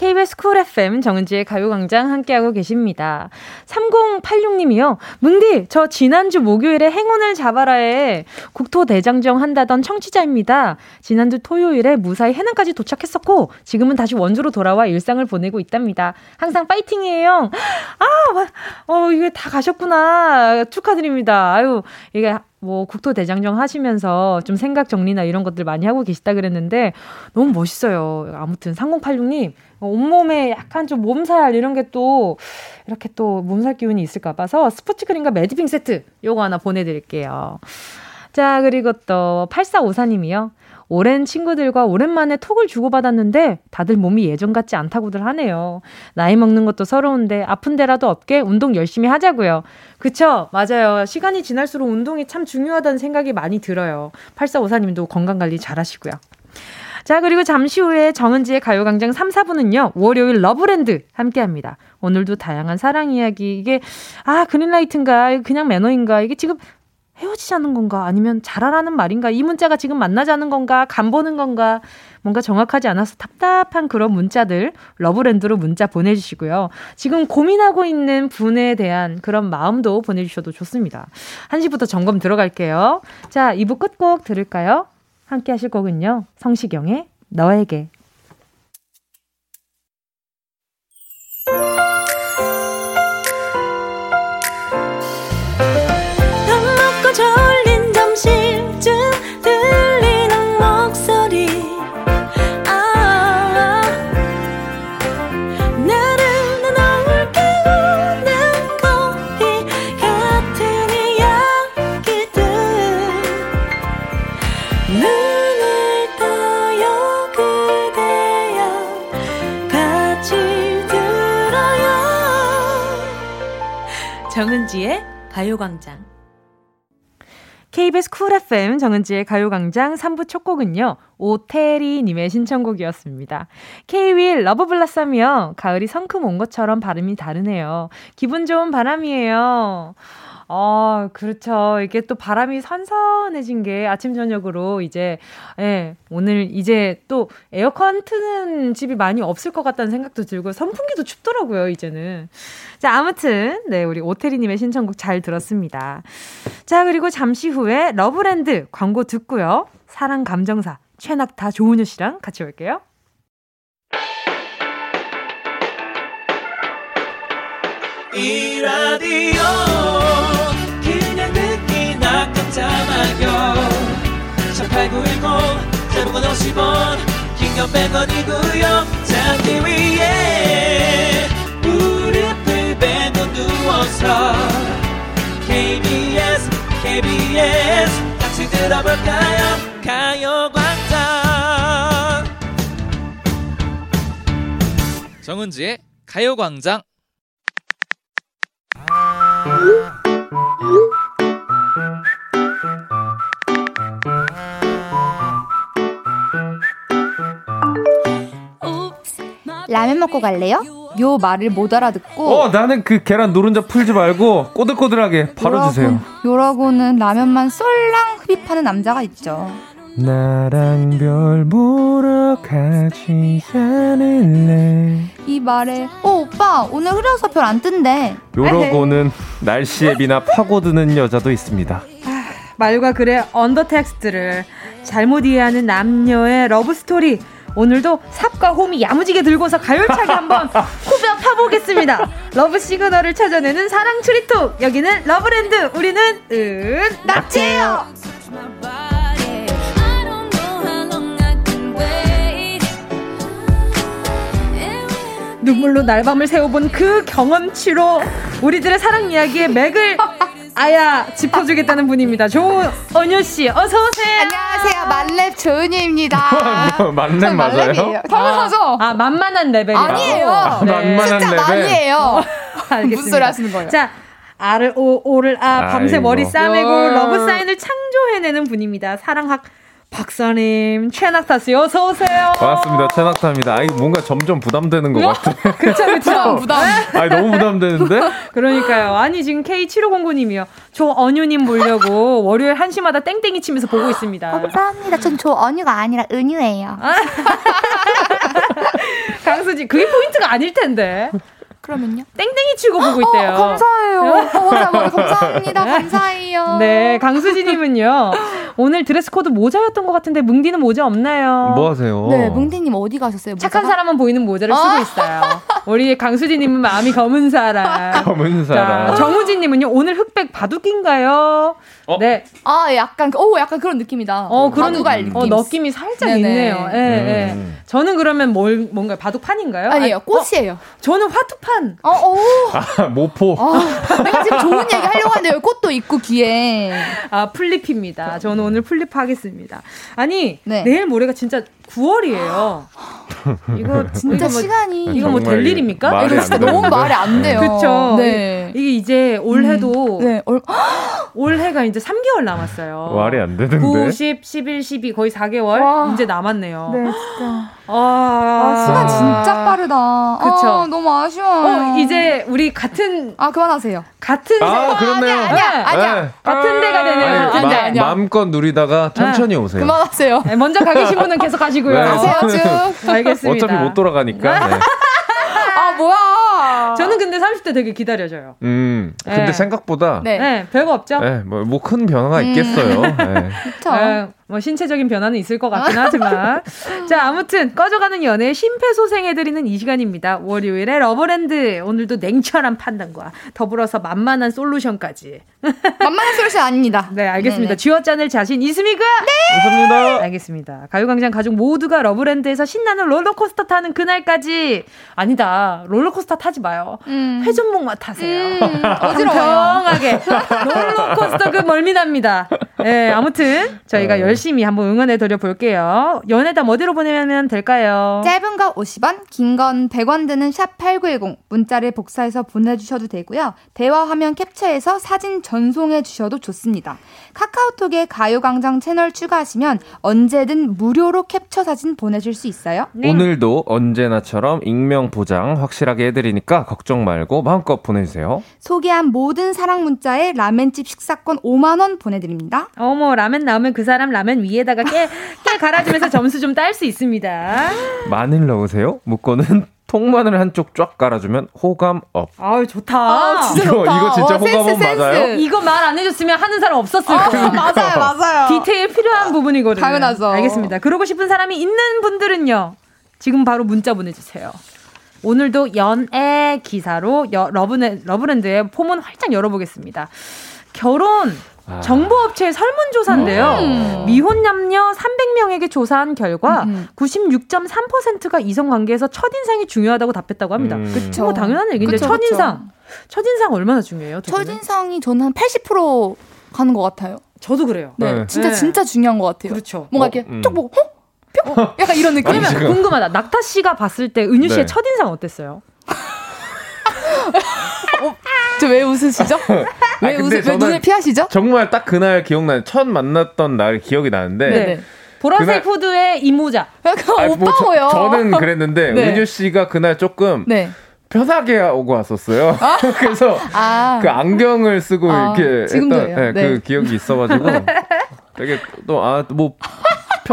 S1: KBS 쿨 FM 정은지의 가요광장 함께하고 계십니다. 3086님이요. 뭉디, 저 지난주 목요일에 행운을 잡아라에 국토대장정 한다던 청취자입니다. 지난주 토요일에 무사히 해남까지 도착했었고, 지금은 다시 원주로 돌아와 일상을 보내고 있답니다. 항상 파이팅이에요. 아, 어, 이게 다 가셨구나. 축하드립니다. 아유, 이게 뭐 국토 대장정 하시면서 좀 생각 정리나 이런 것들 많이 하고 계시다 그랬는데 너무 멋있어요. 아무튼 3086님 온몸에 약간 좀 몸살 이런 게 또 이렇게 또 몸살 기운이 있을까 봐서 스포츠 크림과 매디핑 세트 요거 하나 보내드릴게요. 자 그리고 또 8454님이요. 오랜 친구들과 오랜만에 톡을 주고받았는데 다들 몸이 예전 같지 않다고들 하네요. 나이 먹는 것도 서러운데 아픈 데라도 없게 운동 열심히 하자고요. 그쵸? 맞아요. 시간이 지날수록 운동이 참 중요하다는 생각이 많이 들어요. 8454님도 건강관리 잘 하시고요. 자, 그리고 잠시 후에 정은지의 가요광장 3, 4부는요, 월요일 러브랜드 함께 합니다. 오늘도 다양한 사랑 이야기, 이게, 아, green light인가, 그냥 매너인가, 이게 지금 헤어지자는 건가? 아니면 잘하라는 말인가? 이 문자가 지금 만나자는 건가? 간 보는 건가? 뭔가 정확하지 않아서 답답한 그런 문자들 러브랜드로 문자 보내주시고요. 지금 고민하고 있는 분에 대한 그런 마음도 보내주셔도 좋습니다. 1시부터 점검 들어갈게요. 자, 2부 끝곡 들을까요? 함께 하실 곡은요. 성시경의 너에게. 정은지의 가요광장. KBS Cool FM 정은지의 가요광장 3부 첫 곡은요, 오태리님의 신청곡이었습니다. K-윌 Love Blossom이요. 가을이 성큼 온 것처럼 발음이 다르네요. 기분 좋은 바람이에요. 어, 그렇죠. 이게 또 바람이 선선해진 게 아침, 저녁으로 이제, 예, 오늘 이제 또 에어컨 트는 집이 많이 없을 것 같다는 생각도 들고 선풍기도 춥더라고요, 이제는. 자, 아무튼, 네, 우리 오태리 님의 신청곡 잘 들었습니다. 자, 그리고 잠시 후에 러브랜드 광고 듣고요. 사랑 감정사 최낙타 조은유 씨랑 같이 올게요. 이 라디오 듣기나 깜짝마요 18910 대목원 50원. 긴건 100원이고요? 잠기 위에. 무릎을 베고 누워서 KBS KBS 같이 들어볼까요? 가요광장. 정은지의 가요광장
S4: 라면 먹고 갈래요? 요 말을 못 알아듣고
S5: 어 나는 그 계란 노른자 풀지 말고 꼬들꼬들하게 바로 요라고, 주세요.
S4: 요라고는 라면만 쏠랑 흡입하는 남자가 있죠.
S5: 나랑 별 보러 가지 않을래
S4: 이 말에 어 오빠 오늘 흐려서 별 안 뜬대
S5: 요러고는 날씨 얘기나 파고드는 여자도 있습니다
S1: 아, 말과 글의 undertext를 잘못 이해하는 남녀의 love story 오늘도 삽과 호미 야무지게 들고서 가열차게 한번 후벼 파보겠습니다. love signal을 찾아내는 사랑 추리톡 여기는 러브랜드 우리는 은낙지예요. 눈물로 날밤을 새워본 그 경험치로 우리들의 사랑 이야기의 맥을 아야 짚어주겠다는 분입니다. 조은유 씨, 어서 오세요.
S4: 안녕하세요, 만렙 조은유입니다.
S5: 만렙 맞아요?
S4: 당연하죠.
S1: 아, 아, 만만한 레벨이요.
S4: 아니에요. 아, 네. 만만한 레벨. 아니에요. 어, 무슨 소리 하시는 거예요?
S1: 자. 아를 오, 오를 아 밤새 아이고. 머리 싸매고 love sign을 창조해내는 분입니다. 사랑학 박사님, 최낙타 씨, 어서 오세요.
S5: 반갑습니다. 최낙타입니다. 아이 뭔가 점점 부담되는 것 같아.
S1: 그쵸, 그쵸.
S4: 부담.
S5: 아니 너무 부담되는데?
S1: 그러니까요. 아니 지금 K7509님이요. 조언유님 보려고 월요일 1시마다 땡땡이 치면서 보고 있습니다.
S4: 감사합니다. 전 조언유가 아니라 은유예요.
S1: 강수지, 그게 포인트가 아닐 텐데.
S4: 그러면요?
S1: 땡땡이 치고 보고 있대요. 어,
S4: 감사해요. 어, 감사합니다. 감사해요.
S1: 네, 강수지님은요. 오늘 드레스 코드 모자였던 것 같은데 뭉디는 모자 없나요?
S5: 뭐 하세요?
S4: 네, 뭉디님 어디 가셨어요?
S1: 모자가? 착한 사람만 보이는 모자를 쓰고 아. 있어요. 우리 강수지님은 마음이 검은 사람.
S5: 검은 사람.
S1: 자, 정우진님은요. 오늘 흑백 바둑인가요? 어? 네.
S4: 아, 약간 오, 약간 그런 느낌이다.
S1: 어, 그런 바둑알 느낌. 어, 느낌이 살짝 네네. 있네요. 예, 네, 음. 네. 저는 그러면 뭘 뭔가 바둑판인가요?
S4: 아니에요, 어, 꽃이에요. 어,
S1: 저는 화투판.
S4: 어, 오.
S5: 아, 모포.
S4: 아, 내가 지금 좋은 얘기 하려고 하는데 꽃도 있고 귀에.
S1: 아, 튤립입니다. 저는 오늘 튤립 하겠습니다. 아니, 네. 내일 모레가 진짜 9월이에요.
S4: 이거 진짜 이거 뭐, 시간이
S1: 이거 뭐 될 일입니까?
S4: 이거 진짜 너무 말이 안 돼요.
S1: 그렇죠. 네. 이게 이제 올해도 음, 네. 올, 올해가 이제 3개월 남았어요.
S5: 말이 안 되는데.
S1: 9, 10, 11, 12 거의 4개월 와. 이제 남았네요.
S4: 네, 진짜. 아, 아 시간 진짜 빠르다. 그렇죠. 아, 너무 아쉬워요.
S1: 어, 이제 우리 같은
S4: 아 그만하세요.
S1: 같은
S5: 아, 그렇네요.
S4: 아니야, 아니야, 아니야.
S1: 네. 같은 데가 되네요. 아니, 데.
S5: 아니야. 마음껏 누리다가 천천히 네. 오세요.
S4: 그만하세요.
S1: 네, 먼저 가 계신 분은 계속 가시고요. 네.
S4: 가세요 쭉.
S1: 알겠습니다.
S5: 어차피 못 돌아가니까.
S1: 근데 30대 되게 기다려져요.
S5: 음. 근데 네. 생각보다
S1: 네. 네. 별거 없죠.
S5: 네, 뭐뭐 큰 변화가 음. 있겠어요. 네.
S1: 그렇죠. 뭐 신체적인 변화는 있을 것 같긴 하지만 자 아무튼 꺼져가는 연애 심폐소생해드리는 이 시간입니다. 월요일에 러브랜드 오늘도 냉철한 판단과 더불어서 만만한 솔루션까지
S4: 만만한 솔루션 아닙니다.
S1: 네 알겠습니다. 쥐어짜낼 자신 있습니까?
S4: 네.
S5: 감사합니다.
S1: 알겠습니다. 가요광장 가족 모두가 러브랜드에서 신나는 롤러코스터 타는 그날까지 아니다 롤러코스터 타지 마요. 음. 회전목마 타세요. 음,
S4: 어지러워요.
S1: 롤러코스터 그 멀미납니다. 네 아무튼 저희가 어. 열심히 열심히 한번 응원해 드려 볼게요. 연애담 어디로 보내면 될까요?
S4: 짧은 거 50원, 긴 건 100원 드는 샵 8910 문자를 복사해서 보내 주셔도 되고요. 대화 화면 캡처해서 사진 전송해 주셔도 좋습니다. 카카오톡에 가요 광장 채널 추가하시면 언제든 무료로 캡처 사진 보내 줄 수 있어요.
S5: 네. 오늘도 언제나처럼 익명 보장 확실하게 해 드리니까 걱정 말고 마음껏 보내 주세요.
S4: 소개한 모든 사랑 문자에 라멘집 식사권 5만 원 보내 드립니다.
S1: 어머 라면 나오면 그 사람 라면 라면 위에다가 깨, 깨 갈아주면서 점수 좀 딸 수 있습니다.
S5: 마늘 넣으세요. 묶고는 통마늘 한쪽 쫙 깔아주면 호감 up.
S1: 아유 좋다.
S4: 아, 진짜
S5: 이거,
S4: 좋다.
S5: 이거 진짜 호감 up 맞아요?
S1: 이거 말 안 해줬으면 하는 사람 없었을 아, 거예요.
S4: 맞아요, 맞아요.
S1: 디테일 필요한 부분이거든요.
S4: 당연하죠.
S1: 알겠습니다. 그러고 싶은 사람이 있는 분들은요. 지금 바로 문자 보내주세요. 오늘도 연애 기사로 여, 러브랜, 러브랜드의 포문 활짝 열어보겠습니다. 결혼 아. 정보업체의 설문조사인데요. 음. 미혼 남녀 300명에게 조사한 결과 음. 96.3%가 이성관계에서 첫인상이 중요하다고 답했다고 합니다. 음. 그쵸. 뭐 당연한 얘기인데 그쵸, 첫인상. 그쵸. 첫인상 얼마나 중요해요?
S4: 첫인상이 저는 한 80% 가는 것 같아요.
S1: 저도 그래요.
S4: 네, 네. 진짜 네. 진짜 중요한 것 같아요.
S1: 그렇죠.
S4: 뭔가 이렇게 어, 음. 쭉 보고 어? 뿅? 약간 이런 느낌.
S1: 그러면 궁금하다. 낙타 씨가 봤을 때 은유 씨의 네. 첫인상 어땠어요?
S4: 어, 저 왜 웃으시죠? 왜, 아, 웃으, 왜 눈을 피하시죠?
S5: 정말 딱 그날 기억나는 첫 만났던 날 기억이 나는데 네
S1: 보라색 그날, 후드의 이모자.
S4: 약간 아니, 오빠고요.
S5: 뭐 저, 는 그랬는데 네. 은유 씨가 그날 조금 네. 편하게 오고 왔었어요. 아? 그래서 아. 그 안경을 쓰고 아, 이렇게 했던 네, 그 네. 그 기억이 있어가지고 되게 또 아 뭐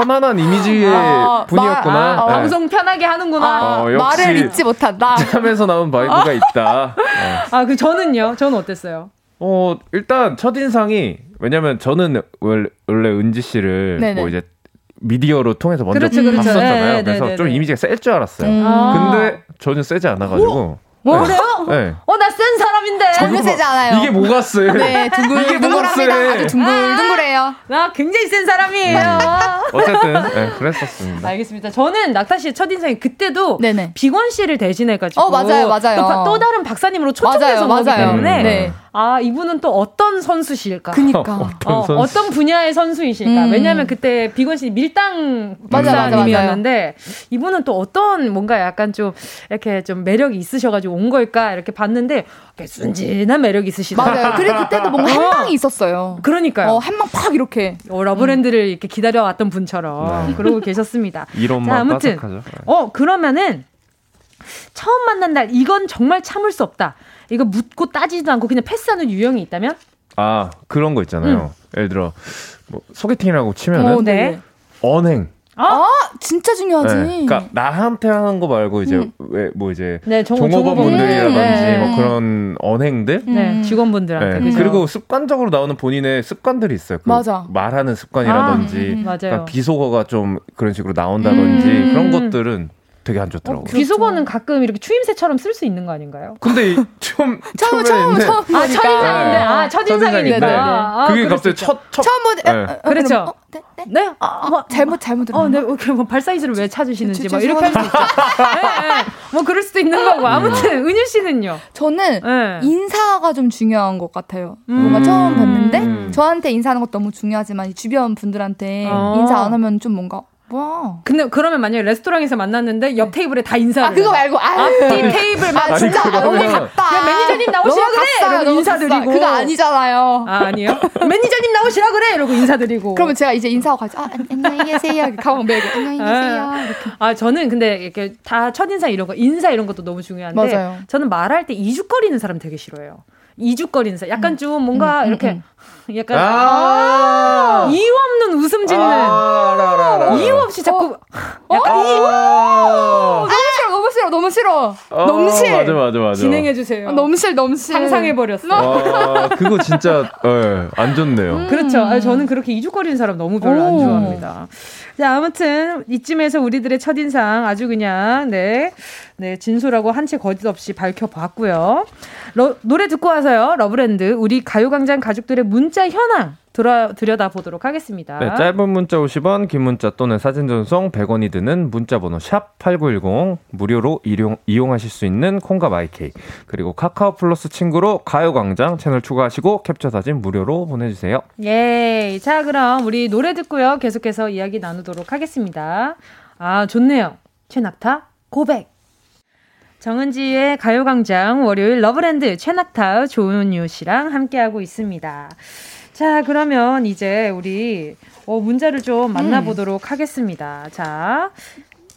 S5: 편안한 이미지의 아, 분이었구나. 마,
S1: 아, 네. 방송 편하게 하는구나.
S4: 어, 말을 잊지 못한다.
S5: 짬에서 나온 vibe가 있다.
S1: 아, 그 저는요? 저는 어땠어요?
S5: 어, 일단 첫인상이, 왜냐면 저는 원래, 원래 은지 씨를 네네. 뭐 이제 미디어로 통해서 먼저 그렇죠, 그렇죠. 봤었잖아요. 네, 그래서 네, 좀 네. 이미지가 셀 줄 알았어요. 음. 근데 전혀 세지 않아가지고.
S1: 뭐 그래요? 네. 어, 나 센 사람인데.
S4: 전혀 세지 않아요.
S5: 이게 뭐가 세?
S4: 네, 둥글둥글합니다. 아주 둥글둥글해요. 아,
S1: 나 굉장히 센 사람이에요.
S5: 어쨌든, 네, 그랬었습니다.
S1: 알겠습니다. 저는 낙타 씨의 첫인상이 그때도 네네. 비건 씨를 대신해가지고.
S4: 어, 맞아요, 맞아요.
S1: 또, 또 다른 박사님으로 초청해서 맞아요, 맞아요. 때문에. 네. 아, 이분은 또 어떤 선수실까?
S4: 그니까.
S1: 어떤, 어, 선수? 어떤 분야의 선수이실까? 음. 왜냐면 그때 비건 씨 밀당 박사님이었는데, 이분은 또 어떤 뭔가 약간 좀 이렇게 좀 매력이 있으셔가지고 온 걸까? 이렇게 봤는데, 순진한 매력이 있으시더라고요.
S4: 맞아요. 그리고 그때도 뭔가 한 방이 있었어요.
S1: 그러니까요.
S4: 어, 한 방 팍 이렇게.
S1: 어, 러브랜드를 음. 이렇게 기다려왔던 분처럼. 네. 그러고 계셨습니다.
S5: 이런 자, 아무튼. 따뜻하죠.
S1: 어, 그러면은, 처음 만난 날, 이건 정말 참을 수 없다. 이거 묻고 따지지도 않고 그냥 패스하는 유형이 있다면?
S5: 아 그런 거 있잖아요. 음. 예를 들어 뭐 소개팅이라고 치면은 어, 네. 언행.
S4: 아, 아 진짜 중요하지. 네,
S5: 그러니까 나한테 하는 거 말고 이제 음. 왜뭐 이제 네, 종업원분들이라든지 네. 뭐 그런 언행들,
S1: 네, 음. 직원분들한테
S5: 네, 그리고 습관적으로 나오는 본인의 습관들이 있어요. 그 맞아. 말하는 습관이라든지, 아, 음, 맞아요. 그러니까 비속어가 좀 그런 식으로 나온다든지 음. 그런 것들은 되게 안 좋더라고요. 어,
S1: 비속어는 가끔 이렇게 추임새처럼 쓸 수 있는 거 아닌가요?
S5: 근데 좀
S4: 처음 처음 처음
S1: 아 첫인상인데 아 첫인상이니까 네.
S5: 아, 그게 갑자기 첫, 첫
S4: 처음 보는 네.
S1: 그렇죠. 어, 네,
S4: 네. 네? 아, 뭐, 잘못 잘못 들었
S1: 어, 네. 이렇게 뭐 발사이즈를 왜 찾으시는지 뭐 이렇게 할 수 있죠. 네, 네. 뭐 그럴 수도 있는 거고. 아무튼 음. 은유 씨는요.
S4: 저는 네. 인사가 좀 중요한 것 같아요. 음. 뭔가 처음 봤는데 음. 저한테 인사하는 것도 너무 중요하지만 주변 분들한테 어. 인사 안 하면 좀 뭔가 와.
S1: 근데 그러면 만약에 레스토랑에서 만났는데 옆 테이블에 다 인사를.
S4: 아 그거 말고
S1: 아, 앞뒤 테이블 막
S4: 진짜 너무 갔다.
S1: 매니저님 나오시라 그래. 이러고 인사드리고.
S4: 그거 아니잖아요.
S1: 아 아니요. 매니저님 나오시라 그래. 이러고 인사드리고.
S4: 그러면 제가 이제 인사하고 가죠. 아 안녕히 계세요. 가방 메고 안녕히 계세요.
S1: 아, 이렇게. 아 저는 근데 이렇게 다 첫인상 이런 거 인사 이런 것도 너무 중요한데 맞아요. 저는 말할 때 이죽거리는 사람 되게 싫어해요. 이죽거리는 사람. 약간 음. 좀 뭔가 음, 음 이렇게 음, 약간 아~ 아~ 이유 없는 웃음 짓는 아~ 이유 없이 자꾸 어? 약간 어? 이
S4: 아~ 너무 싫어 너무 싫어. 어, 넘실.
S5: 맞아 맞아 맞아.
S1: 진행해 주세요.
S4: 넘실 넘실.
S1: 상상해 버렸어.
S5: 아, 그거 진짜 네, 안 좋네요.
S1: 음. 그렇죠. 아니, 저는 그렇게 이죽거리는 사람 너무 별로 안 좋아합니다. 자 아무튼 이쯤에서 우리들의 첫인상 아주 그냥 네, 네 진솔하고 한 채 거짓 없이 밝혀봤고요. 러, 노래 듣고 와서요. 러브랜드 우리 가요광장 가족들의 문자 현황 들어, 들여다보도록 하겠습니다.
S5: 네, 짧은 문자 50원, 긴 문자 또는 사진 전송 100원이 드는 문자 번호 샵 8910 무료로 이용, 이용하실 수 있는 콩과 마이케이 그리고 카카오 플러스 친구로 가요광장 채널 추가하시고 캡처 사진 무료로 보내주세요.
S1: 예, 자 그럼 우리 노래 듣고요. 계속해서 이야기 나누도록 하겠습니다. 아 좋네요. 최낙타 고백. 정은지의 가요광장 월요일 러브랜드 최낙타 조은유 씨랑 함께하고 있습니다. 자, 그러면 이제 우리 어, 문자를 좀 만나보도록 음. 하겠습니다. 자.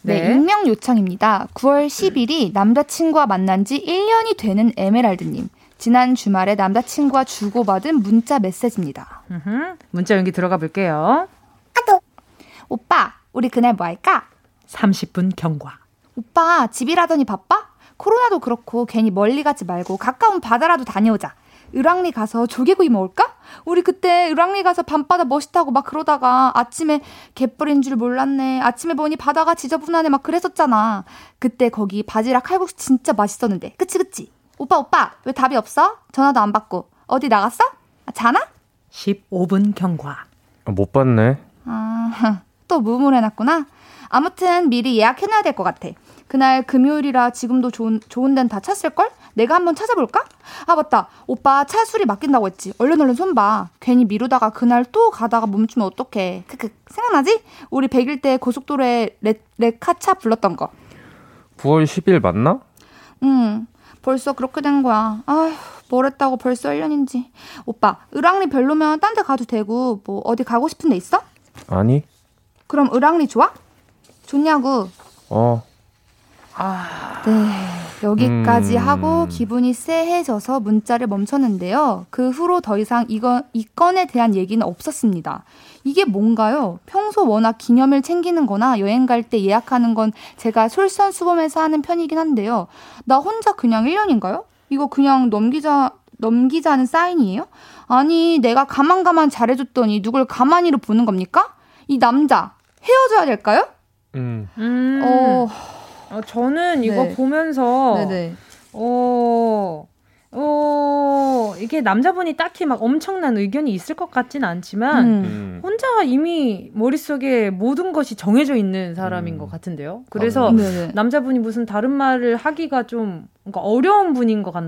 S4: 네. 네, 익명 요청입니다. 9월 10일이 남자친구와 만난 지 1년이 되는 에메랄드님. 지난 주말에 남자친구와 주고받은 문자 메시지입니다.
S1: 으흠, 문자 연기 들어가 볼게요.
S4: 아도. 오빠, 우리 그날 뭐 할까?
S1: 30분 경과.
S4: 오빠, 집이라더니 바빠? 코로나도 그렇고 괜히 멀리 가지 말고 가까운 바다라도 다녀오자. 을왕리 가서 조개구이 먹을까? 우리 그때 을왕리 가서 밤바다 멋있다고 막 그러다가 아침에 갯벌인 줄 몰랐네. 아침에 보니 바다가 지저분하네 막 그랬었잖아. 그때 거기 바지락 칼국수 진짜 맛있었는데. 그치 그치? 오빠 오빠 왜 답이 없어? 전화도 안 받고. 어디 나갔어? 아, 자나?
S1: 15분 경과.
S5: 아, 못 봤네.
S4: 아, 또 무물해놨구나. 아무튼 미리 예약해놔야 될 것 같아. 그날 금요일이라 지금도 좋은, 좋은 데는 다 찼을 걸? 내가 한번 찾아볼까? 아, 맞다. 오빠 차 수리 맡긴다고 했지. 얼른 얼른 손 봐. 괜히 미루다가 그날 또 가다가 멈추면 어떡해. 크크. 생각나지? 우리 100일 때 고속도로에 레, 레카차 불렀던 거.
S5: 9월 10일 맞나?
S4: 응. 벌써 그렇게 된 거야. 아휴, 뭘 했다고 벌써 1년인지. 오빠, 을왕리 별로면 딴 데 가도 되고, 뭐, 어디 가고 싶은 데 있어?
S5: 아니.
S4: 그럼 을왕리 좋아? 좋냐고.
S5: 어.
S4: 아. 네. 여기까지 음. 하고 기분이 쎄해져서 문자를 멈췄는데요. 그 후로 더 이상 이건, 이 건에 대한 얘기는 없었습니다. 이게 뭔가요? 평소 워낙 기념일 챙기는 거나 여행 갈 때 예약하는 건 제가 솔선수범해서 하는 편이긴 한데요. 나 혼자 그냥 1년인가요? 이거 그냥 넘기자, 넘기자는 사인이에요? 아니, 내가 가만가만 잘해줬더니 누굴 가만히로 보는 겁니까? 이 남자, 헤어져야 될까요? 음. 음.
S1: 어. 어, 저는 이거 네. 보면서, 네네. 어, 어, 이게 남자분이 딱히 막 엄청난 의견이 있을 것 같진 않지만, 음. 음. 혼자 이미 머릿속에 모든 것이 정해져 있는 사람인 음. 것 같은데요. 그래서 아, 남자분이 무슨 다른 말을 하기가 좀 그러니까 어려운 분인 것 같,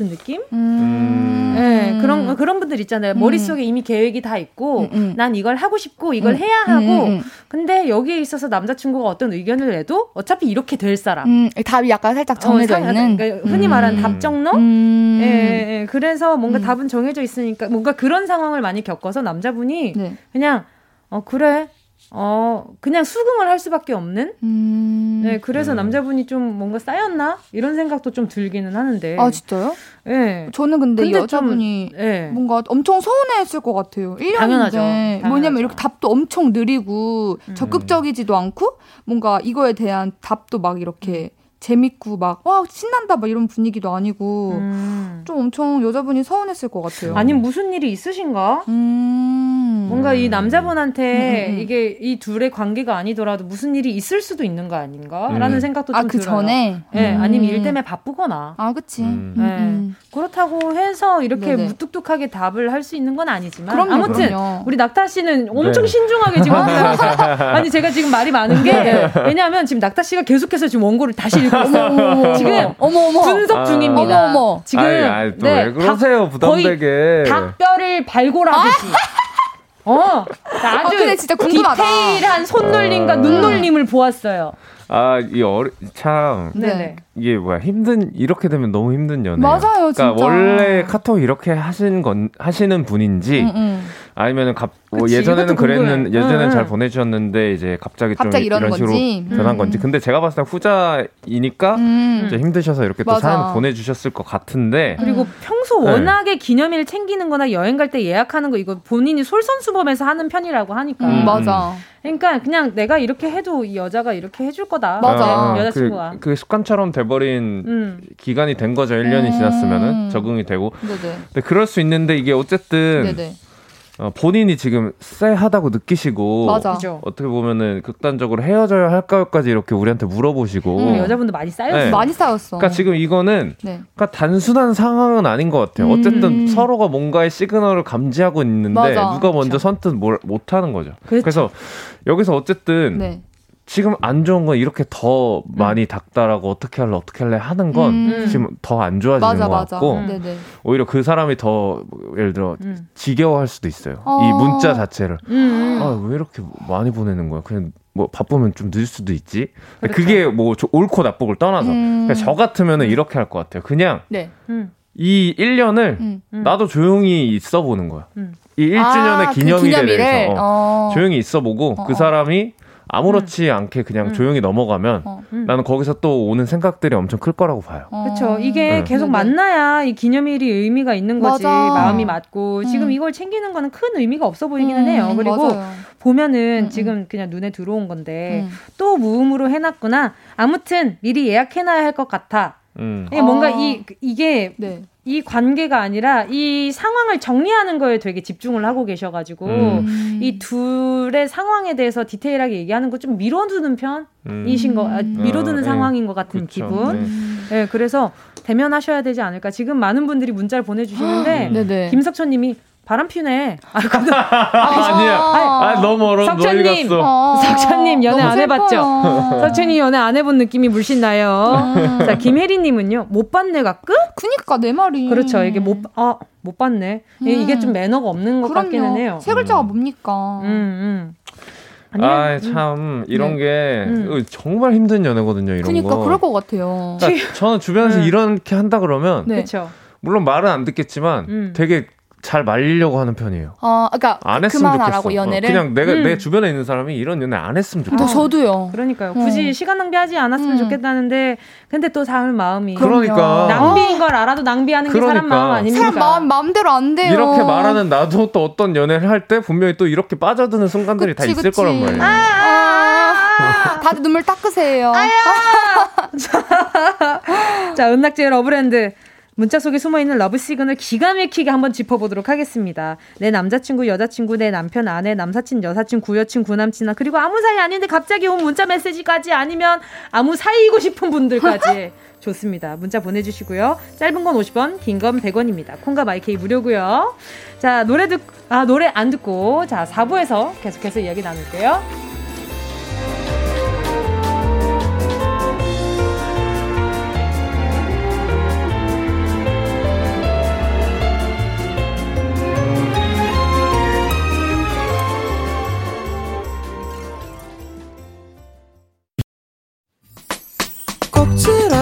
S1: 은 느낌? 음. 네, 그런 그런 분들 있잖아요. 음. 머릿속에 이미 계획이 다 있고 음, 음. 난 이걸 하고 싶고 이걸 음, 해야 하고 음, 근데 여기에 있어서 남자친구가 어떤 의견을 내도 어차피 이렇게 될 사람.
S4: 답이 약간 살짝 정해져 어, 있는
S1: 그러니까 흔히 말하는 답정너? 예, 예, 예, 그래서 뭔가 답은 정해져 있으니까 뭔가 그런 상황을 많이 겪어서 남자분이 네. 그냥 어 그래 어, 그냥 수긍을 할 수밖에 없는? 음... 네, 그래서 음. 남자분이 좀 뭔가 쌓였나? 이런 생각도 좀 들기는 하는데.
S4: 아, 진짜요? 네. 저는 근데, 근데 여자분이 좀, 네. 뭔가 엄청 서운해 했을 것 같아요. 1년인데. 당연하죠. 당연하죠. 뭐냐면 이렇게 답도 엄청 느리고 음. 적극적이지도 않고 뭔가 이거에 대한 답도 막 이렇게 음. 재밌고 막 와 신난다 막 이런 분위기도 아니고 음. 좀 엄청 여자분이 서운했을 것 같아요.
S1: 아니면 무슨 일이 있으신가? 음. 뭔가 이 남자분한테 음, 음, 음. 이게 이 둘의 관계가 아니더라도 무슨 일이 있을 수도 있는 거 아닌가라는 생각도 좀 아, 그 들어요. 전에 네, 아니면 일 때문에 바쁘거나.
S4: 아 그치. 네.
S1: 그렇다고 해서 이렇게 네네. 무뚝뚝하게 답을 할 수 있는 건 아니지만 그럼요, 아무튼 그럼요. 우리 낙타 씨는 엄청 네. 신중하게 지금 아니 제가 지금 말이 많은 게 네. 왜냐하면 지금 낙타 씨가 계속해서 지금 원고를 다시 읽고 있어요. 지금 어머 어머 분석 중입니다.
S4: 어머 어머
S5: 지금 아이, 아이, 네, 왜 그러세요 부담되게
S1: 닭뼈를 발골하듯이. 아! 어, 아주 아, 진짜 궁금하다. 디테일한 손놀림과 아. 눈놀림을 보았어요.
S5: 아, 이 어리, 참. 네네. 이게 뭐야, 힘든, 이렇게 되면 너무 힘든 연애.
S4: 맞아요, 그러니까
S5: 진짜. 원래 카톡 이렇게 하신 건, 하시는 분인지, 음, 음. 아니면은 갑, 뭐 예전에는 그랬는, 예전에는 응, 잘 보내주셨는데, 이제 갑자기, 갑자기 좀 이런, 식으로 건지. 변한 음. 건지. 근데 제가 봤을 때 후자이니까, 음. 이제 힘드셔서 이렇게 또 사연 보내주셨을 것 같은데.
S1: 그리고 음. 평소 네. 워낙에 기념일 챙기는 거나 여행 갈 때 예약하는 거, 이거 본인이 솔선수범해서 하는 편이라고 하니까.
S4: 음, 맞아.
S1: 그러니까 그냥 내가 이렇게 해도 이 여자가 이렇게 해줄 거다. 맞아. 아, 그 여자친구가.
S5: 그, 그 습관처럼 돼버린 음. 기간이 된 거죠. 1년이 음. 지났으면은 적응이 되고. 네네. 근데 그럴 수 있는데 이게 어쨌든 네네. 어, 본인이 지금 쎄하다고 느끼시고 맞아. 어떻게 보면은 극단적으로 헤어져야 할까요까지 이렇게 우리한테 물어보시고
S1: 음, 여자분도 많이 쌓였어 네.
S4: 많이 쌓였어.
S5: 그러니까 지금 이거는 네. 그러니까 단순한 상황은 아닌 것 같아요. 음. 어쨌든 서로가 뭔가의 시그널을 감지하고 있는데 맞아. 누가 먼저. 선뜻 뭘 못하는 거죠. 그렇죠. 그래서 여기서 어쨌든 네. 지금 안 좋은 건 이렇게 더 많이 음. 닥다라고 어떻게 할래 어떻게 할래 하는 건 음. 지금 더 안 좋아지는 맞아, 것 맞아. 같고 음. 오히려 그 사람이 더 예를 들어 음. 지겨워할 수도 있어요 어. 이 문자 자체를 음. 아왜 이렇게 많이 보내는 거야 그냥 뭐 바쁘면 좀 늦을 수도 있지 그렇죠. 그게 뭐 옳고 나쁘고를 떠나서 음. 저 같으면은 이렇게 할 것 같아요 그냥 네. 이 1년을 나도 조용히 있어 보는 거야 이 1주년의 아, 기념일에 그 대해서 어, 어. 조용히 있어 보고 어. 그 사람이 아무렇지 음. 않게 그냥 음. 조용히 넘어가면 어. 음. 나는 거기서 또 오는 생각들이 엄청 클 거라고 봐요.
S1: 어. 그렇죠. 이게 네. 계속 만나야 이 기념일이 의미가 있는 거지. 맞아. 마음이 맞고 음. 지금 이걸 챙기는 거는 큰 의미가 없어 보이기는 음, 해요. 그리고 맞아요. 보면은 음, 지금 그냥 눈에 들어온 건데 또 무음으로 해놨구나. 아무튼 미리 예약해놔야 할 것 같아. 음. 뭔가 아. 이 이게 네. 이 관계가 아니라 이 상황을 정리하는 거에 되게 집중을 하고 계셔가지고 음. 이 둘의 상황에 대해서 디테일하게 얘기하는 거 좀 미뤄두는 편이신 음. 거, 아, 미뤄두는 아, 상황인 것 같은 그쵸. 기분. 네. 네. 그래서 대면하셔야 되지 않을까. 지금 많은 분들이 문자를 보내주시는데 김석천님이 바람 피네.
S5: 아, 근데, 아, 니야 아, 너무 멀어. 석천님,
S1: 어, 석천님 연애 안 해봤죠? 석천님 연애 안 해본 느낌이 물씬 나요. 자, 김혜리님은요, 못 봤네 가끔?
S4: 그니까 내 말이.
S1: 그렇죠. 이게 못, 아, 못 봤네. 음. 이게 좀 매너가 없는 것 그럼요. 같기는 해요.
S4: 세 글자가 음. 뭡니까?
S1: 음,
S5: 음. 아, 참 이런 네. 게 음. 정말 힘든 연애거든요. 이런
S4: 그러니까
S5: 거.
S4: 그럴 것 같아요.
S5: 그러니까 저는 주변에서 네. 이렇게 한다 그러면, 네. 물론 말은 안 듣겠지만, 음. 되게 잘 말리려고 하는 편이에요.
S4: 어, 그러니까 안 했으면 그만하라고 좋겠어. 연애를.
S5: 어, 그냥 내가 음. 내 주변에 있는 사람이 이런 연애 안 했으면 좋겠어. 아,
S4: 저도요.
S1: 그러니까요. 굳이 어. 시간 낭비하지 않았으면 음. 좋겠다는데 근데 또 사람 마음이
S5: 그러니까
S1: 낭비인 걸 알아도 낭비하는 그러니까. 게 사람 마음 아닙니까?
S4: 사람 마음 마음대로 안 돼요.
S5: 이렇게 말하는 나도 또 어떤 연애를 할 때 분명히 또 이렇게 빠져드는 순간들이 그치, 다 있을 그치. 거란 말이에요. 아,
S4: 아, 다들 눈물 닦으세요.
S1: 자, 은낙지의 러브랜드. 문자 속에 숨어있는 love signal 기가 막히게 한번 짚어보도록 하겠습니다. 내 남자친구, 여자친구, 내 남편, 아내, 남사친, 여사친, 구여친, 구남친아 그리고 아무 사이 아닌데 갑자기 온 문자 메시지까지 아니면 아무 사이이고 싶은 분들까지 좋습니다. 문자 보내주시고요. 짧은 건 50원, 긴 건 100원입니다. 콩과 마이케이 무료고요. 자 노래 듣, 아 노래 안 듣고 자 4부에서 계속해서 이야기 나눌게요.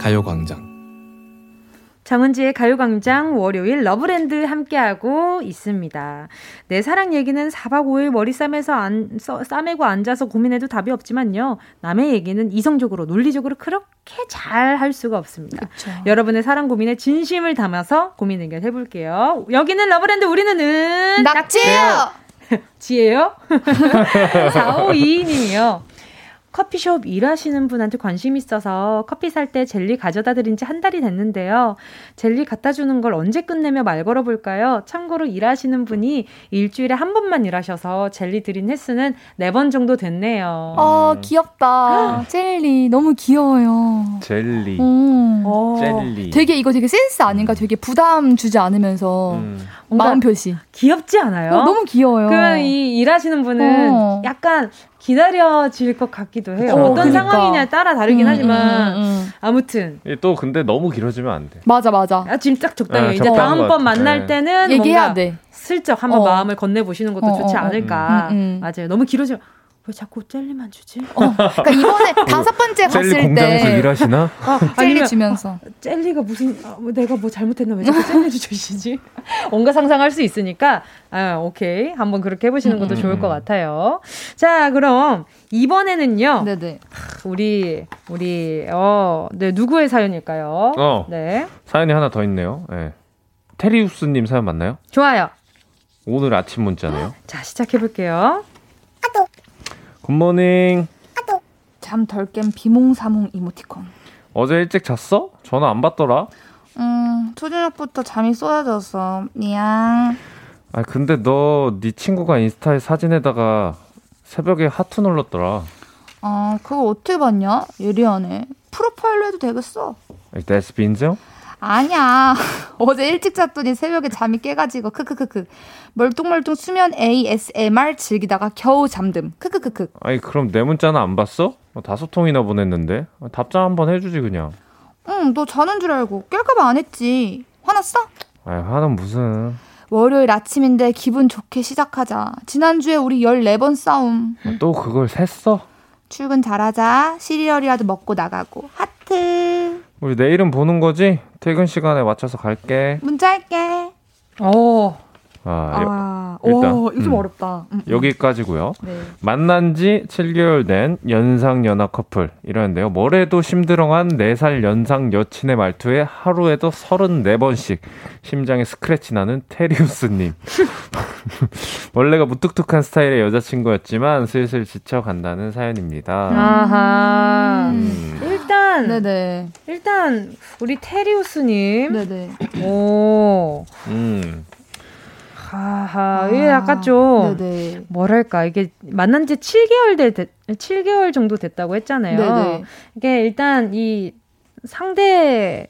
S1: 가요광장. 정은지의 가요광장 월요일 러브랜드 함께하고 있습니다. 내 사랑 얘기는 4박 5일 머리 싸매서 안, 싸매고 앉아서 고민해도 답이 없지만요. 남의 얘기는 이성적으로, 논리적으로 그렇게 잘 할 수가 없습니다. 그쵸. 여러분의 사랑 고민에 진심을 담아서 고민 의견 해볼게요. 여기는 러브랜드 우리는 은
S4: 낙지예요.
S1: 지예요? 4522님이요. 커피숍 일하시는 분한테 관심 있어서 커피 살 때 젤리 가져다 드린 지 한 달이 됐는데요. 젤리 갖다 주는 걸 언제 끝내며 말 걸어 볼까요? 참고로 일하시는 분이 일주일에 한 번만 일하셔서 젤리 드린 횟수는 네 번 정도 됐네요.
S4: 어, 귀엽다. 젤리 너무 귀여워요.
S5: 젤리. 어.
S4: 젤리. 되게 이거 되게 센스 아닌가? 되게 부담 주지 않으면서 음. 마음 표시.
S1: 귀엽지 않아요?
S4: 어, 너무 귀여워요.
S1: 그러면 이 일하시는 분은 어. 약간 기다려질 것 같기도 해요. 어, 떤 그러니까. 상황이냐에 따라 다르긴 음, 하지만 음, 음. 아무튼
S5: 또 근데 너무 길어지면 안 돼.
S4: 맞아 맞아.
S1: 아, 지금 딱 적당해. 네, 이제 다음번 만날 네. 때는
S4: 얘기해야 돼.
S1: 슬쩍 한번 어. 마음을 건네 보시는 것도 어, 좋지 어, 어. 않을까. 음, 음, 맞아요. 너무 길어지면 왜 자꾸 젤리만 주지?
S4: 어, 그러니까 이번에 다섯 번째 갔을 젤리
S5: 공장에서 일하시나?
S4: 아, 젤리 주면서
S1: 아, 젤리가 무슨 아, 뭐 내가 뭐 잘못했나 왜 자꾸 젤리 주시지? 뭔가 상상할 수 있으니까 아 오케이 한번 그렇게 해보시는 것도 음, 좋을 것 같아요. 자 그럼 이번에는요. 네네. 우리 우리 어네 누구의 사연일까요?
S5: 어. 네 사연이 하나 더 있네요. 네. 테리우스님 사연 맞나요?
S1: 좋아요.
S5: 오늘 아침 문자네요.
S1: 자 시작해 볼게요.
S5: 굿모닝.
S4: 잠 덜 깬 비몽사몽 이모티콘.
S5: 어제 일찍 잤어? 전화 안 받더라.
S4: 음, 초저녁부터 잠이 쏟아졌어. 미안.
S5: 아, 근데 너 네 친구가 인스타에 사진에다가 새벽에 하트 눌렀더라.
S4: 아, 그거 어떻게 봤냐? 예리하네. 프로파일로 해도 되겠어.
S5: That's 빈정?
S4: 아니야. 어제 일찍 잤더니 새벽에 잠이 깨가지고 크크크크. 멀뚱멀뚱 수면 ASMR 즐기다가 겨우 잠듦. 크크크크.
S5: 아니 그럼 내 문자는 안 봤어? 뭐 다섯 통이나 보냈는데 답장 한번 해주지 그냥.
S4: 응, 너 자는 줄 알고 깰까봐 안 했지. 화났어?
S5: 아니 화는 무슨.
S4: 월요일 아침인데 기분 좋게 시작하자. 지난주에 우리 14번 싸움.
S5: 또 그걸 샜어?
S4: 출근 잘하자. 시리얼이라도 먹고 나가고. 하트.
S5: 우리 내일은 보는 거지? 퇴근 시간에 맞춰서 갈게.
S4: 문자 할게.
S1: 어.
S5: 아, 아 일단
S4: 오, 이거 좀 음, 어렵다.
S5: 음, 음. 여기까지고요. 네. 만난 지 7개월 된 연상 연하 커플 이러는데요. 뭐래도 심드렁한 4살 연상 여친의 말투에 하루에도 34번씩 심장에 스크래치 나는 테리우스 님. 원래가 무뚝뚝한 스타일의 여자친구였지만 슬슬 지쳐 간다는 사연입니다.
S1: 아하. 음. 일단 네네. 일단 우리 테리우스님. 네네. 오. 음. 하하, 이게 약간 좀 네네. 뭐랄까 이게 만난 지 7개월 돼 7개월 정도 됐다고 했잖아요. 네네. 이게 일단 이 상대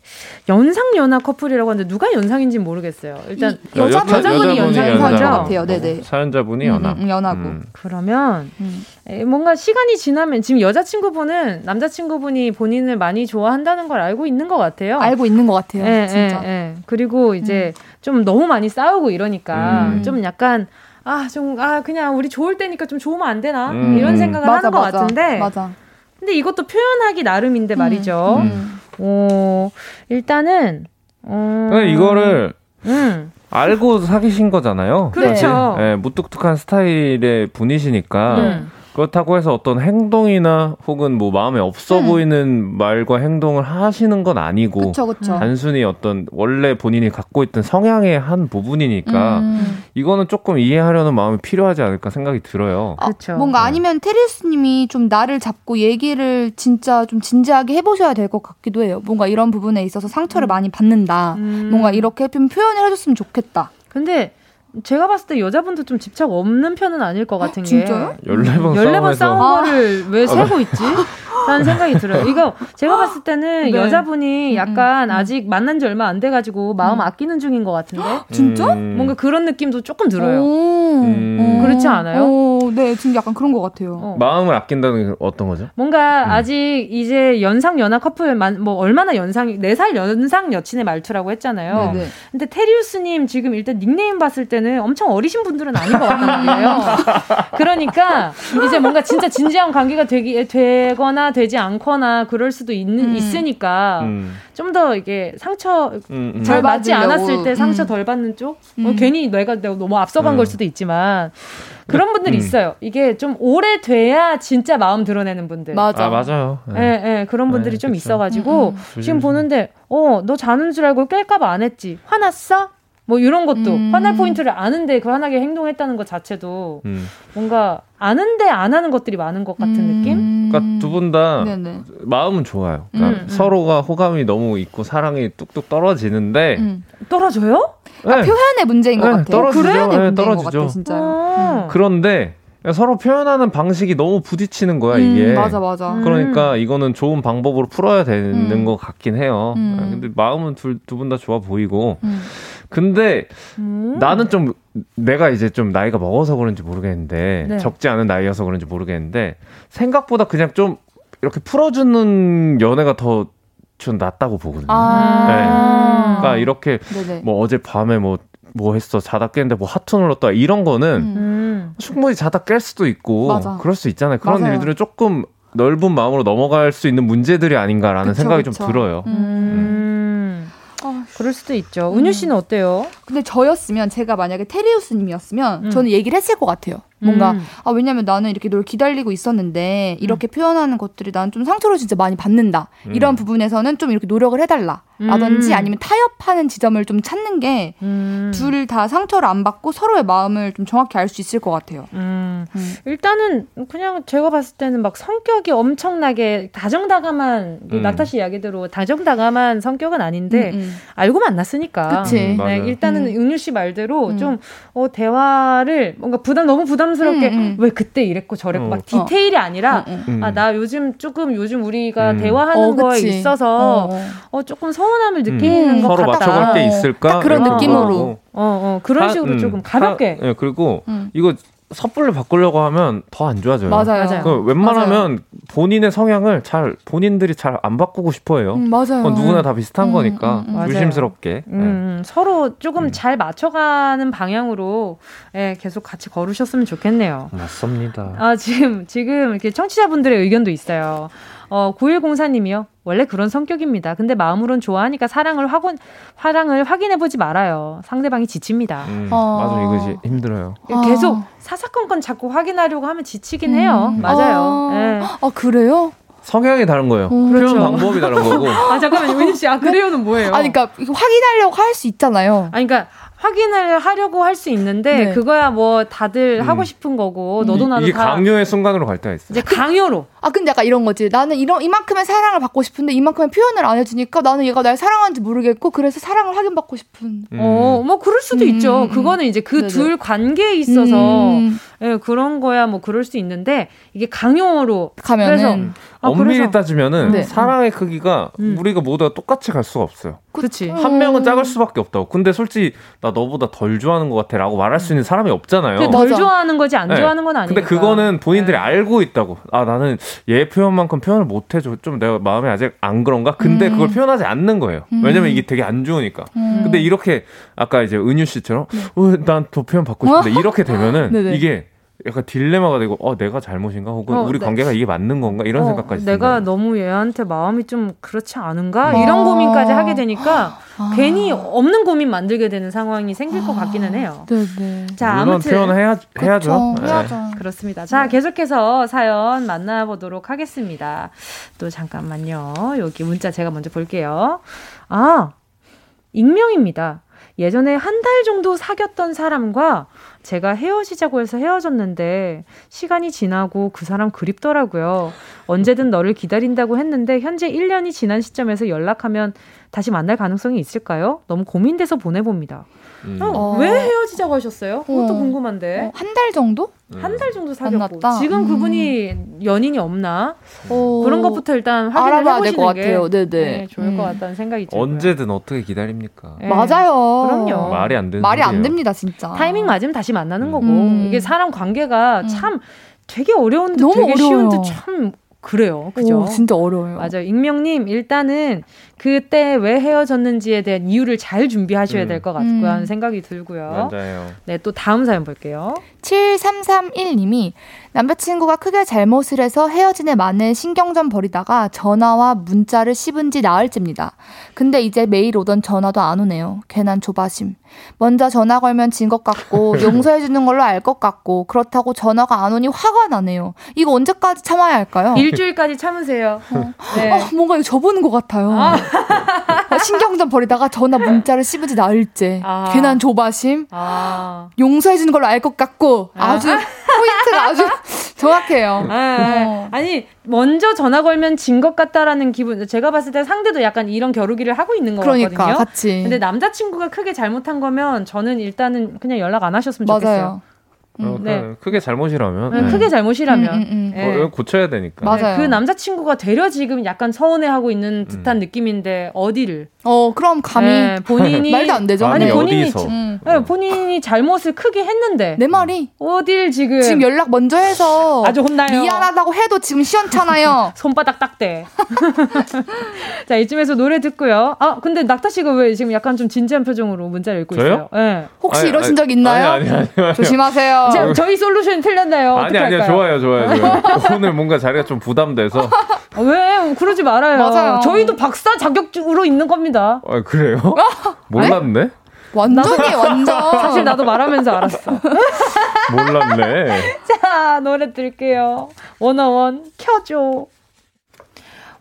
S1: 연상 연하 커플이라고 하는데 누가 연상인지 모르겠어요. 일단
S4: 여, 자, 여자분이 연상인 것 같아요. 네네.
S5: 사연자분이 연하. 음,
S4: 연하고. 음.
S1: 그러면 음. 뭔가 시간이 지나면 지금 여자친구분은 남자친구분이 본인을 많이 좋아한다는 걸 알고 있는 것 같아요.
S4: 알고 있는 것 같아요. 예, 진짜. 예,
S1: 예. 그리고 이제 음. 좀 너무 많이 싸우고 이러니까 음. 좀 약간 아, 좀, 아, 그냥 우리 좋을 때니까 좀 좋으면 안 되나? 음. 이런 생각을 맞아, 하는 것 맞아. 같은데. 맞아. 근데 이것도 표현하기 나름인데 말이죠. 음. 어, 일단은,
S5: 어. 이거를, 음. 알고 사귀신 거잖아요.
S1: 그렇죠.
S5: 네, 무뚝뚝한 스타일의 분이시니까. 음. 그렇다고 해서 어떤 행동이나 혹은 뭐 마음에 없어 음. 보이는 말과 행동을 하시는 건 아니고
S4: 그쵸, 그쵸.
S5: 단순히 어떤 원래 본인이 갖고 있던 성향의 한 부분이니까 음. 이거는 조금 이해하려는 마음이 필요하지 않을까 생각이 들어요.
S4: 아, 그렇죠. 뭔가 네. 아니면 테리스님이 좀 나를 잡고 얘기를 진짜 좀 진지하게 해보셔야 될 것 같기도 해요. 뭔가 이런 부분에 있어서 상처를 음. 많이 받는다. 음. 뭔가 이렇게 좀 표현을 해줬으면 좋겠다.
S1: 근데 제가 봤을 때 여자분도 좀 집착 없는 편은 아닐 것 같은 게.
S4: 진짜요?
S5: 14번,
S1: 14번 싸운 아. 거를 왜 아. 세고 있지? 라는 생각이 들어요. 이거 제가 봤을 때는 네. 여자분이 음, 음, 약간 음, 음. 아직 만난 지 얼마 안 돼가지고 마음 음. 아끼는 중인 것 같은데.
S4: 진짜?
S1: 뭔가 그런 느낌도 조금 들어요. 음. 그렇지 않아요?
S4: 오, 네, 지금 약간 그런 것 같아요. 어.
S5: 마음을 아낀다는 게 어떤 거죠?
S1: 뭔가 아직 이제 연상 연하 커플 뭐 얼마나 연상이 4살 연상 여친의 말투라고 했잖아요. 네네. 근데 테리우스님 지금 일단 닉네임 봤을 때는 엄청 어리신 분들은 아닌 것 말이에요. 그러니까 이제 뭔가 진짜 진지한 관계가 되기 되거나 되지 않거나 그럴 수도 있, 음. 있으니까 음. 좀더 이게 상처 음, 음. 잘 맞지 않았을 때 상처 음. 덜 받는 쪽뭐 괜히 내가 내가 너무 앞서간 걸 수도 있지만 그런 분들 음. 있어요. 이게 좀 오래 돼야 진짜 마음 드러내는 분들.
S5: 맞아. 아, 맞아요.
S1: 예, 네. 네, 네, 그런 분들이 네, 좀 그쵸. 있어가지고 음, 지금 보는데 어 너 자는 줄 알고 깰까봐 안 했지. 화났어? 뭐 이런 것도 음. 화날 포인트를 아는데 그 화나게 행동했다는 것 자체도 음. 뭔가 아는데 안 하는 것들이 많은 것 같은 음. 느낌?
S5: 그러니까 두 분 다 마음은 좋아요. 그러니까 음, 음. 서로가 호감이 너무 있고 사랑이 뚝뚝 떨어지는데
S1: 음. 떨어져요?
S4: 네. 아, 표현의 문제인 것 네, 같아요.
S5: 떨어지죠. 그래? 네, 떨어지죠. 진짜. 아. 그런데 서로 표현하는 방식이 너무 부딪히는 거야 이게.
S4: 맞아 맞아.
S5: 그러니까 이거는 좋은 방법으로 풀어야 되는 것 같긴 해요. 근데 마음은 두분 다 좋아 보이고. 근데 음. 나는 좀 내가 이제 좀 나이가 먹어서 그런지 모르겠는데 네. 적지 않은 나이여서 그런지 모르겠는데 생각보다 그냥 좀 이렇게 풀어주는 연애가 더 좀 낫다고 보거든요. 아~ 네. 그러니까 이렇게 네네. 뭐 어제 밤에 뭐뭐 뭐 했어 자다 깼는데 뭐 하트 눌렀다 이런 거는 음. 충분히 자다 깰 수도 있고 맞아. 그럴 수 있잖아요. 그런 맞아요. 일들은 조금 넓은 마음으로 넘어갈 수 있는 문제들이 아닌가라는 그쵸, 생각이 그쵸. 좀 들어요. 음.
S1: 음. 어, 그럴 수도 있죠. 은유 씨는 어때요?
S4: 근데 저였으면 제가 만약에 테리우스님이었으면 음. 저는 얘기를 했을 것 같아요. 뭔가 음. 아 왜냐면 나는 이렇게 널 기다리고 있었는데 이렇게 음. 표현하는 것들이 난 좀 상처를 진짜 많이 받는다. 음. 이런 부분에서는 좀 이렇게 노력을 해달라. 라든지 음. 아니면 타협하는 지점을 좀 찾는 게 둘다 음. 상처를 안 받고 서로의 마음을 좀 정확히 알 수 있을 것 같아요.
S1: 일단은 그냥 제가 봤을 때는 막 성격이 엄청나게 다정다감한 낙타 씨 이야기대로 다정다감한 성격은 아닌데 알고 만났으니까.
S4: 그치.
S1: 네, 일단은 은유 씨 말대로 좀 어, 대화를 뭔가 부담 너무 부담 부담스럽게 음, 음. 왜 그때 이랬고 저랬고 어. 막 디테일이 아니라 음, 음. 아나 요즘 조금 요즘 우리가 음. 대화하는 어, 거에 있어서 어, 어, 조금 서 운함을 느끼는 것
S5: 서로
S1: 같다.
S5: 맞춰갈 게 있을까?
S4: 그런 느낌으로.
S1: 어, 어 그런 식으로 조금 가볍게.
S5: 하, 네, 그리고 이거 섣불리 바꾸려고 하면 더 안 좋아져요.
S4: 맞아요. 맞아요.
S5: 그 웬만하면 맞아요. 본인의 성향을 잘 본인들이 잘 안 바꾸고 싶어해요.
S4: 음, 맞아요.
S5: 누구나 다 비슷한 음, 거니까 음, 음. 조심스럽게.
S1: 음, 네. 서로 조금 음. 잘 맞춰가는 방향으로 예, 계속 같이 걸으셨으면 좋겠네요.
S5: 맞습니다.
S1: 아 지금 지금 이렇게 청취자분들의 의견도 있어요. 어, 9104님이요. 원래 그런 성격입니다. 근데 마음으론 좋아하니까 사랑을 확인, 사랑을 확인해보지 말아요. 상대방이 지칩니다.
S5: 음, 어. 맞아, 이것이 힘들어요.
S1: 계속 어. 사사건건 자꾸 확인하려고 하면 지치긴 해요. 음. 맞아요.
S4: 어. 네. 아, 그래요?
S5: 성향이 다른 거예요. 음, 그렇죠. 표현 방법이 다른 거고.
S1: 아 잠깐만요, 은희 씨. 아 그래요는 뭐예요?
S4: 아니 그러니까 확인하려고 할 수 있잖아요.
S1: 아니 그러니까 확인을 하려고 할 수 있는데 네. 그거야 뭐 다들 음. 하고 싶은 거고 너도 나도
S5: 이게 다 강요의 순간으로 갈 때가 있어.
S1: 이제 강요로.
S4: 아 근데 약간 이런 거지. 나는 이런 이만큼의 사랑을 받고 싶은데 이만큼의 표현을 안 해주니까 나는 얘가 날 사랑하는지 모르겠고 그래서 사랑을 확인받고 싶은.
S1: 음. 어뭐 그럴 수도 음. 있죠. 그거는 이제 그 둘 관계에 있어서 음. 예, 그런 거야 뭐 그럴 수 있는데 이게 강요로
S4: 가면은 그래서
S5: 아, 엄밀히 그래서. 따지면은 네. 사랑의 크기가 음. 우리가 모두가 똑같이 갈 수가 없어요.
S1: 그렇지.
S5: 한 명은 작을 수밖에 없다고. 근데 솔직히 나 너보다 덜 좋아하는 것 같아라고 말할 수 있는 사람이 없잖아요.
S1: 덜 좋아하는 거지 안 네. 좋아하는 건 아니니까.
S5: 근데 그거는 본인들이 네. 알고 있다고. 아 나는 얘 표현만큼 표현을 못 해줘. 좀 내가 마음이 아직 안 그런가? 근데 음. 그걸 표현하지 않는 거예요. 음. 왜냐면 이게 되게 안 좋으니까. 음. 근데 이렇게 아까 이제 은유 씨처럼 네. 어, 난더 표현 받고 싶은데 이렇게 되면은 이게 약간 딜레마가 되고 어 내가 잘못인가 혹은 어, 우리 네. 관계가 이게 맞는 건가 이런 어, 생각까지
S1: 내가 든다. 너무 얘한테 마음이 좀 그렇지 않은가 아~ 이런 고민까지 하게 되니까 아~ 괜히 없는 고민 만들게 되는 상황이 생길 아~ 것 같기는 해요.
S4: 네네.
S5: 자 아무튼 표현해야 해야죠.
S4: 네. 해야죠.
S1: 그렇습니다. 자 네. 계속해서 사연 만나보도록 하겠습니다. 또 잠깐만요. 여기 문자 제가 먼저 볼게요. 아 익명입니다. 예전에 한 달 정도 사귀었던 사람과 제가 헤어지자고 해서 헤어졌는데 시간이 지나고 그 사람 그립더라고요. 언제든 너를 기다린다고 했는데 현재 1년이 지난 시점에서 연락하면 다시 만날 가능성이 있을까요? 너무 고민돼서 보내봅니다. 음. 어, 왜 헤어지자고 하셨어요? 그것도 어. 궁금한데. 어,
S4: 한달 정도?
S1: 음. 한달 정도 사귀었고 지금 음. 그분이 연인이 없나 어... 그런 것부터 일단 확인을 해보시는 것 같아요. 네네. 네, 좋을 음. 것 같다는 생각이 들어요.
S5: 언제든 어떻게 기다립니까?
S4: 네. 맞아요.
S1: 그럼요.
S5: 말이 안 되는
S4: 말이 안 됩니다, 진짜.
S1: 타이밍 맞으면 다시 만나는 음. 거고 이게 사람 관계가 음. 참 되게 어려운 듯 되게 어려워요. 쉬운 듯참 그래요. 그죠?
S4: 오, 진짜 어려워요.
S1: 맞아요. 익명님, 일단은 그때 왜 헤어졌는지에 대한 이유를 잘 준비하셔야 음. 될것 같고 음. 하는 생각이 들고요.
S5: 맞아요.
S1: 네, 또 다음 사연 볼게요.
S4: 7331님이 남자친구가 크게 잘못을 해서 헤어진 애 만에 신경전 버리다가 전화와 문자를 씹은 지 나흘째입니다. 근데 이제 매일 오던 전화도 안 오네요. 괜한 조바심. 먼저 전화 걸면 진 것 같고 용서해주는 걸로 알 것 같고 그렇다고 전화가 안 오니 화가 나네요. 이거 언제까지 참아야 할까요?
S1: 일주일까지 참으세요.
S4: 어. 네. 어, 뭔가 이거 접는 것 같아요. 아. 어, 신경전 버리다가 전화 문자를 씹은 지 나흘째. 아. 괜한 조바심. 아. 용서해주는 걸로 알 것 같고 아. 아주 포인트가 아주 정확해요.
S1: 아, 어. 아니 먼저 전화 걸면 진 것 같다라는 기분. 제가 봤을 때 상대도 약간 이런 겨루기를 하고 있는 거 그러니까, 같거든요.
S4: 같이.
S1: 근데 남자친구가 크게 잘못한 거면 저는 일단은 그냥 연락 안 하셨으면 맞아요. 좋겠어요.
S5: 음, 어, 네. 크게 잘못이라면.
S1: 네, 크게 잘못이라면. 음, 음, 음.
S5: 네. 어, 고쳐야 되니까.
S1: 맞아요. 그 남자친구가 되려 지금 약간 서운해하고 있는 듯한 음. 느낌인데 어디를?
S4: 어 그럼 감히 네, 본인이
S1: 말도
S4: 안 되죠.
S1: 아니 본인이 네, 본인이 잘못을 크게 했는데
S4: 내 말이
S1: 어딜 지금
S4: 지금 연락 먼저 해서
S1: 아주 혼나요.
S4: 미안하다고 해도 지금 시원찮아요.
S1: 손바닥 딱대. 자 이쯤에서 노래 듣고요. 아 근데 낙타 씨가 왜 지금 약간 좀 진지한 표정으로 문자를 읽고
S5: 저요?
S1: 있어요? 네.
S4: 혹시 아니, 이러신 적 있나요?
S5: 아니, 아니, 아니,
S4: 조심하세요
S1: 자, 저희 솔루션이 틀렸나요?
S5: 아니 아니요 좋아요 좋아요 좋아요. 오늘 뭔가 자리가 좀 부담돼서
S1: 아, 왜 그러지 말아요. 맞아요. 저희도 박사 자격으로 있는 겁니다.
S5: 아 그래요? 몰랐네.
S4: 완전히 완전.
S1: 사실 나도 말하면서 알았어.
S5: 몰랐네.
S1: 자 노래 들게요. 원어원 켜줘.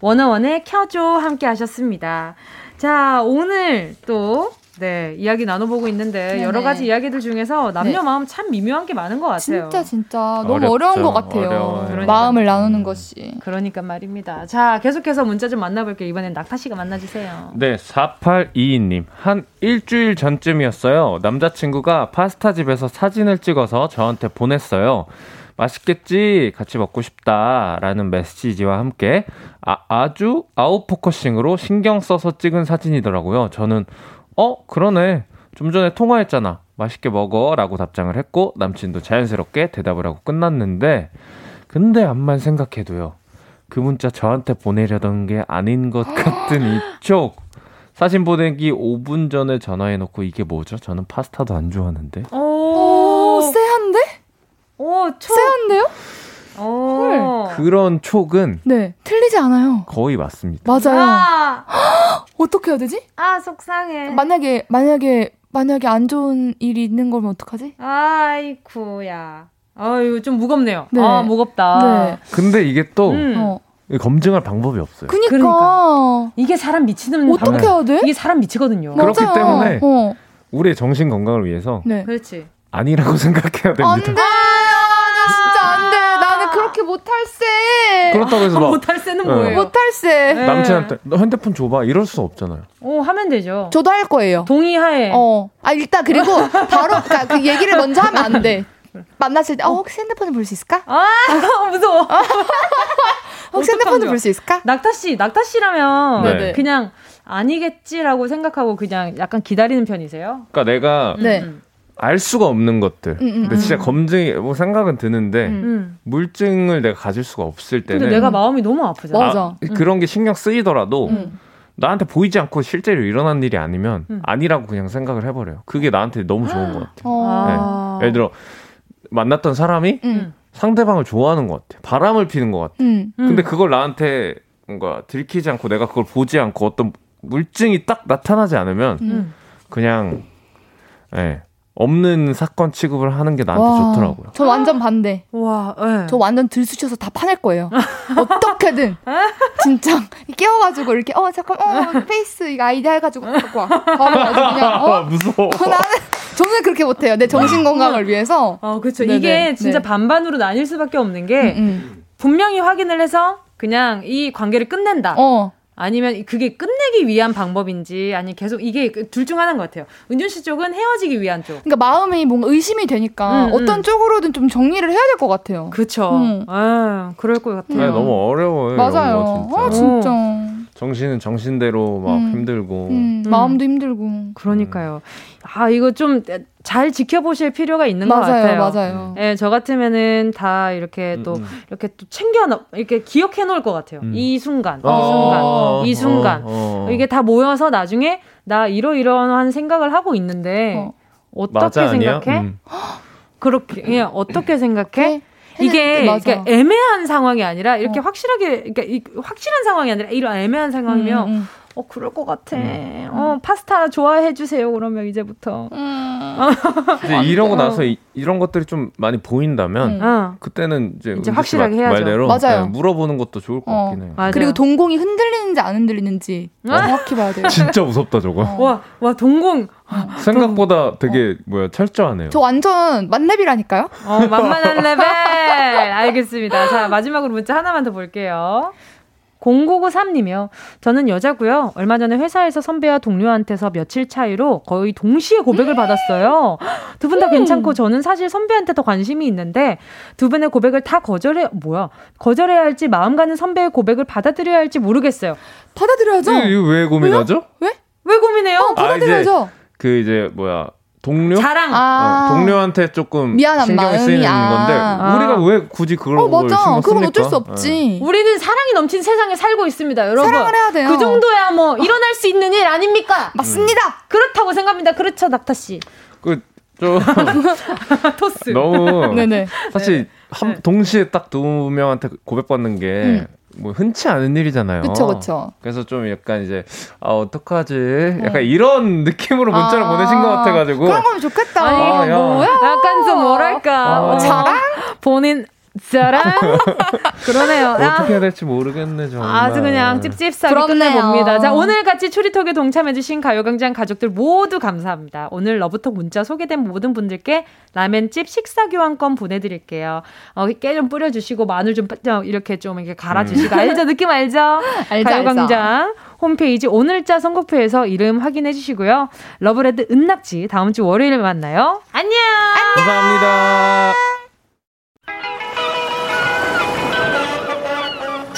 S1: 원어원의 켜줘 함께 하셨습니다. 자 오늘 또 네, 이야기 나눠보고 있는데 네네. 여러 가지 이야기들 중에서 남녀 네. 마음 참 미묘한 게 많은 것 같아요.
S4: 진짜 진짜 너무 어렵죠. 어려운 것 같아요. 그러니까, 마음을 나누는 것이.
S1: 그러니까 말입니다. 자, 계속해서 문자 좀 만나볼게요. 이번엔 낙타 씨가 만나주세요.
S5: 네, 4822님 한 일주일 전쯤이었어요. 남자친구가 파스타 집에서 사진을 찍어서 저한테 보냈어요. 맛있겠지? 같이 먹고 싶다. 라는 메시지와 함께 아, 아주 out focusing으로 신경 써서 찍은 사진이더라고요. 저는 어, 그러네. 좀 전에 통화했잖아. 맛있게 먹어. 라고 답장을 했고, 남친도 자연스럽게 대답을 하고 끝났는데, 근데 암만 생각해도요. 그 문자 저한테 보내려던 게 아닌 것 같은 이쪽. 사진 보내기 5분 전에 전화해놓고 이게 뭐죠? 저는 파스타도 안 좋아하는데.
S4: 오, 쎄한데?
S1: 오, 초.
S4: 쎄한데요?
S1: 헐.
S5: 그런 촉은
S4: 네 틀리지 않아요.
S5: 거의 맞습니다.
S4: 맞아요. 아~ 어떻게 해야 되지?
S1: 아 속상해.
S4: 만약에 만약에 만약에 안 좋은 일이 있는 거면 어떡하지?
S1: 아이쿠야. 아유 좀 무겁네요. 네. 아 무겁다. 네.
S5: 근데 이게 또 음. 어. 검증할 방법이 없어요.
S4: 그니까. 그러니까.
S1: 이게 사람 미치는
S4: 어떻게 해야 돼?
S1: 이게 사람 미치거든요.
S5: 그렇기 때문에 어. 우리의 정신 건강을 위해서
S1: 네. 그렇지.
S5: 아니라고 생각해야 됩니다.
S4: 안 돼. 그렇게 못할세.
S5: 그렇다고 해서 막
S1: 못할세는 네. 뭐예요?
S4: 못할세.
S5: 네. 남친한테 너 핸드폰 줘봐 이럴 수 없잖아요.
S1: 어 하면 되죠.
S4: 저도 할 거예요.
S1: 동의하에.
S4: 어. 아 일단 그리고 바로 그러니까 그 얘기를 먼저 하면 안 돼. 만났을 때, 어, 혹시 핸드폰을 볼 수 있을까?
S1: 아, 무서워.
S4: 혹시 핸드폰을 볼 수 있을까?
S1: 낙타 씨, 낙타 씨라면 네. 그냥 아니겠지라고 생각하고 그냥 약간 기다리는 편이세요?
S5: 그러니까 내가 네. 음. 알 수가 없는 것들. 음, 음, 근데 진짜 음. 검증이 뭐 생각은 드는데 음. 음. 물증을 내가 가질 수가 없을 때는
S1: 근데 내가 마음이 너무 아프잖아.
S5: 맞아. 아, 그런 게 신경 쓰이더라도 나한테 보이지 않고 실제로 일어난 일이 아니면 아니라고 그냥 생각을 해버려요. 그게 나한테 너무 좋은 것 같아요. 아~ 네. 예를 들어 만났던 사람이 상대방을 좋아하는 것 같아. 바람을 피는 것 같아. 근데 그걸 나한테 뭔가 들키지 않고 내가 그걸 보지 않고 어떤 물증이 딱 나타나지 않으면 그냥 예. 네. 없는 사건 취급을 하는 게 나한테 와, 좋더라고요.
S4: 저 완전 반대. 와, 네. 저 완전 들쑤셔서 다 파낼 거예요. 어떻게든 진짜 깨워가지고 이렇게 어 잠깐 어 Face ID 해가지고 갖고 와. 바로 그냥 어
S5: 무서워. 어,
S4: 나는 저는 그렇게 못해요. 내 정신 건강을 위해서.
S1: 어 그렇죠. 이게 진짜 네. 반반으로 나뉠 수밖에 없는 게 음, 음. 분명히 확인을 해서 그냥 이 관계를 끝낸다. 어. 아니면 그게 끝내기 위한 방법인지 아니 계속 이게 둘 중 하나인 것 같아요. 은준 씨 쪽은 헤어지기 위한 쪽.
S4: 그러니까 마음이 뭔가 의심이 되니까 음, 음. 어떤 음. 쪽으로든 좀 정리를 해야 될 것 같아요.
S1: 그렇죠. 음. 아, 그럴 것 같아요. 네,
S5: 너무 어려워요.
S4: 맞아요. 진짜. 아, 진짜.
S5: 정신은 정신대로 막 음. 힘들고
S4: 음. 마음도 힘들고
S1: 그러니까요. 아 이거 좀 잘 지켜보실 필요가 있는 맞아요, 것 같아요.
S4: 맞아요.
S1: 예, 저 같으면은 다 이렇게 음, 또 음. 이렇게 또 챙겨 놓 이렇게 기억해 놓을 것 같아요. 음. 이 순간, 이 어, 순간, 어, 이 순간 어, 어. 이게 다 모여서 나중에 나 이러이러한 생각을 하고 있는데 어. 떻게 생각해? 음. 그렇게 예, 어떻게 생각해? 네. 이게 그러니까 애매한 상황이 아니라 이렇게 어. 확실하게 그러니까 이, 확실한 상황이 아니라 이런 애매한 상황이면 음, 음. 어 그럴 것 같아. 음. 어 파스타 좋아해 주세요. 그러면 이제부터. 음.
S5: 근데 이러고 나서 이, 런 것들이 좀 많이 보인다면 음. 그때는 이제,
S1: 이제 확실하게 해야죠.
S5: 말대로 맞아요. 네, 물어보는 것도 좋을 것 어. 같긴 해요.
S4: 맞아요. 그리고 동공이 흔들리는지 안 흔들리는지 어. 정확히 봐야 돼요.
S5: 진짜 무섭다 저거. 어.
S1: 와와 동공
S5: 생각보다 되게 뭐야 철저하네요.
S4: 저 완전 만렙이라니까요.
S1: 어 만만한 레벨. 알겠습니다. 자 마지막으로 문자 하나만 더 볼게요. 0993님이요. 저는 여자고요. 얼마 전에 회사에서 선배와 동료한테서 며칠 차이로 거의 동시에 고백을 받았어요. 두 분 다 괜찮고 저는 사실 선배한테 더 관심이 있는데 두 분의 고백을 다 거절해 뭐야? 거절해야 할지 마음 가는 선배의 고백을 받아들여야 할지 모르겠어요.
S4: 받아들여야죠.
S5: 이거 왜 고민하죠?
S4: 왜? 왜
S1: 고민해요?
S4: 어, 받아들여야죠. 아,
S5: 그 이제 뭐야 동료?
S1: 자랑.
S5: 아~ 어, 동료한테 조금 미안한 신경이 쓰이는 건데 아~ 우리가 왜 굳이 그걸
S4: 어, 맞아. 그건 어쩔 수 없지.
S1: 네. 우리는 사랑이 넘친 세상에 살고 있습니다, 여러분.
S4: 사랑을 해야 돼요.
S1: 그 정도야 뭐 일어날 수 있는 일 아닙니까?
S4: 맞습니다. 음.
S1: 그렇다고 생각합니다. 그렇죠, 낙타 씨.
S5: 그 좀
S1: 토스.
S5: 너무 네네. 사실 네. 한 네. 동시에 딱 두 명한테 고백받는 게 음. 뭐 흔치 않은 일이잖아요.
S4: 그렇죠, 그렇죠.
S5: 그래서 좀 약간 이제 아 어떡하지? 약간 네. 이런 느낌으로 문자를 아~ 보내신 것 같아가지고
S4: 그런 거면 좋겠다.
S1: 아니 아, 뭐야? 약간 좀 뭐랄까 아~
S4: 자랑?
S1: 본인 짜란 그러네요.
S5: 어떻게 해야 될지 모르겠네 정말.
S1: 아주 그냥 찝찝하게 끝내봅니다. 자 오늘 같이 추리톡에 동참해주신 가요광장 가족들 모두 감사합니다. 오늘 러브톡 문자 소개된 모든 분들께 라멘집 식사 교환권 보내드릴게요. 어, 깨 좀 뿌려주시고 마늘 좀 이렇게 좀 이렇게 갈아주시고 음. 알죠 느낌 알죠? 알죠 가요광장 알죠. 홈페이지 오늘자 선곡표에서 이름 확인해 주시고요. 러브랜드 은낙지 다음 주 월요일에 만나요. 안녕.
S4: 안녕.
S5: 감사합니다.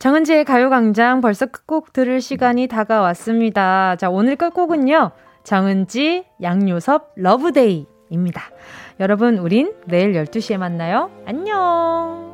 S1: 정은지의 가요광장 벌써 끝곡 들을 시간이 다가왔습니다. 자, 오늘 끝곡은요. 정은지, 양요섭, LOVE DAY입니다. 여러분, 우린 내일 12시에 만나요. 안녕!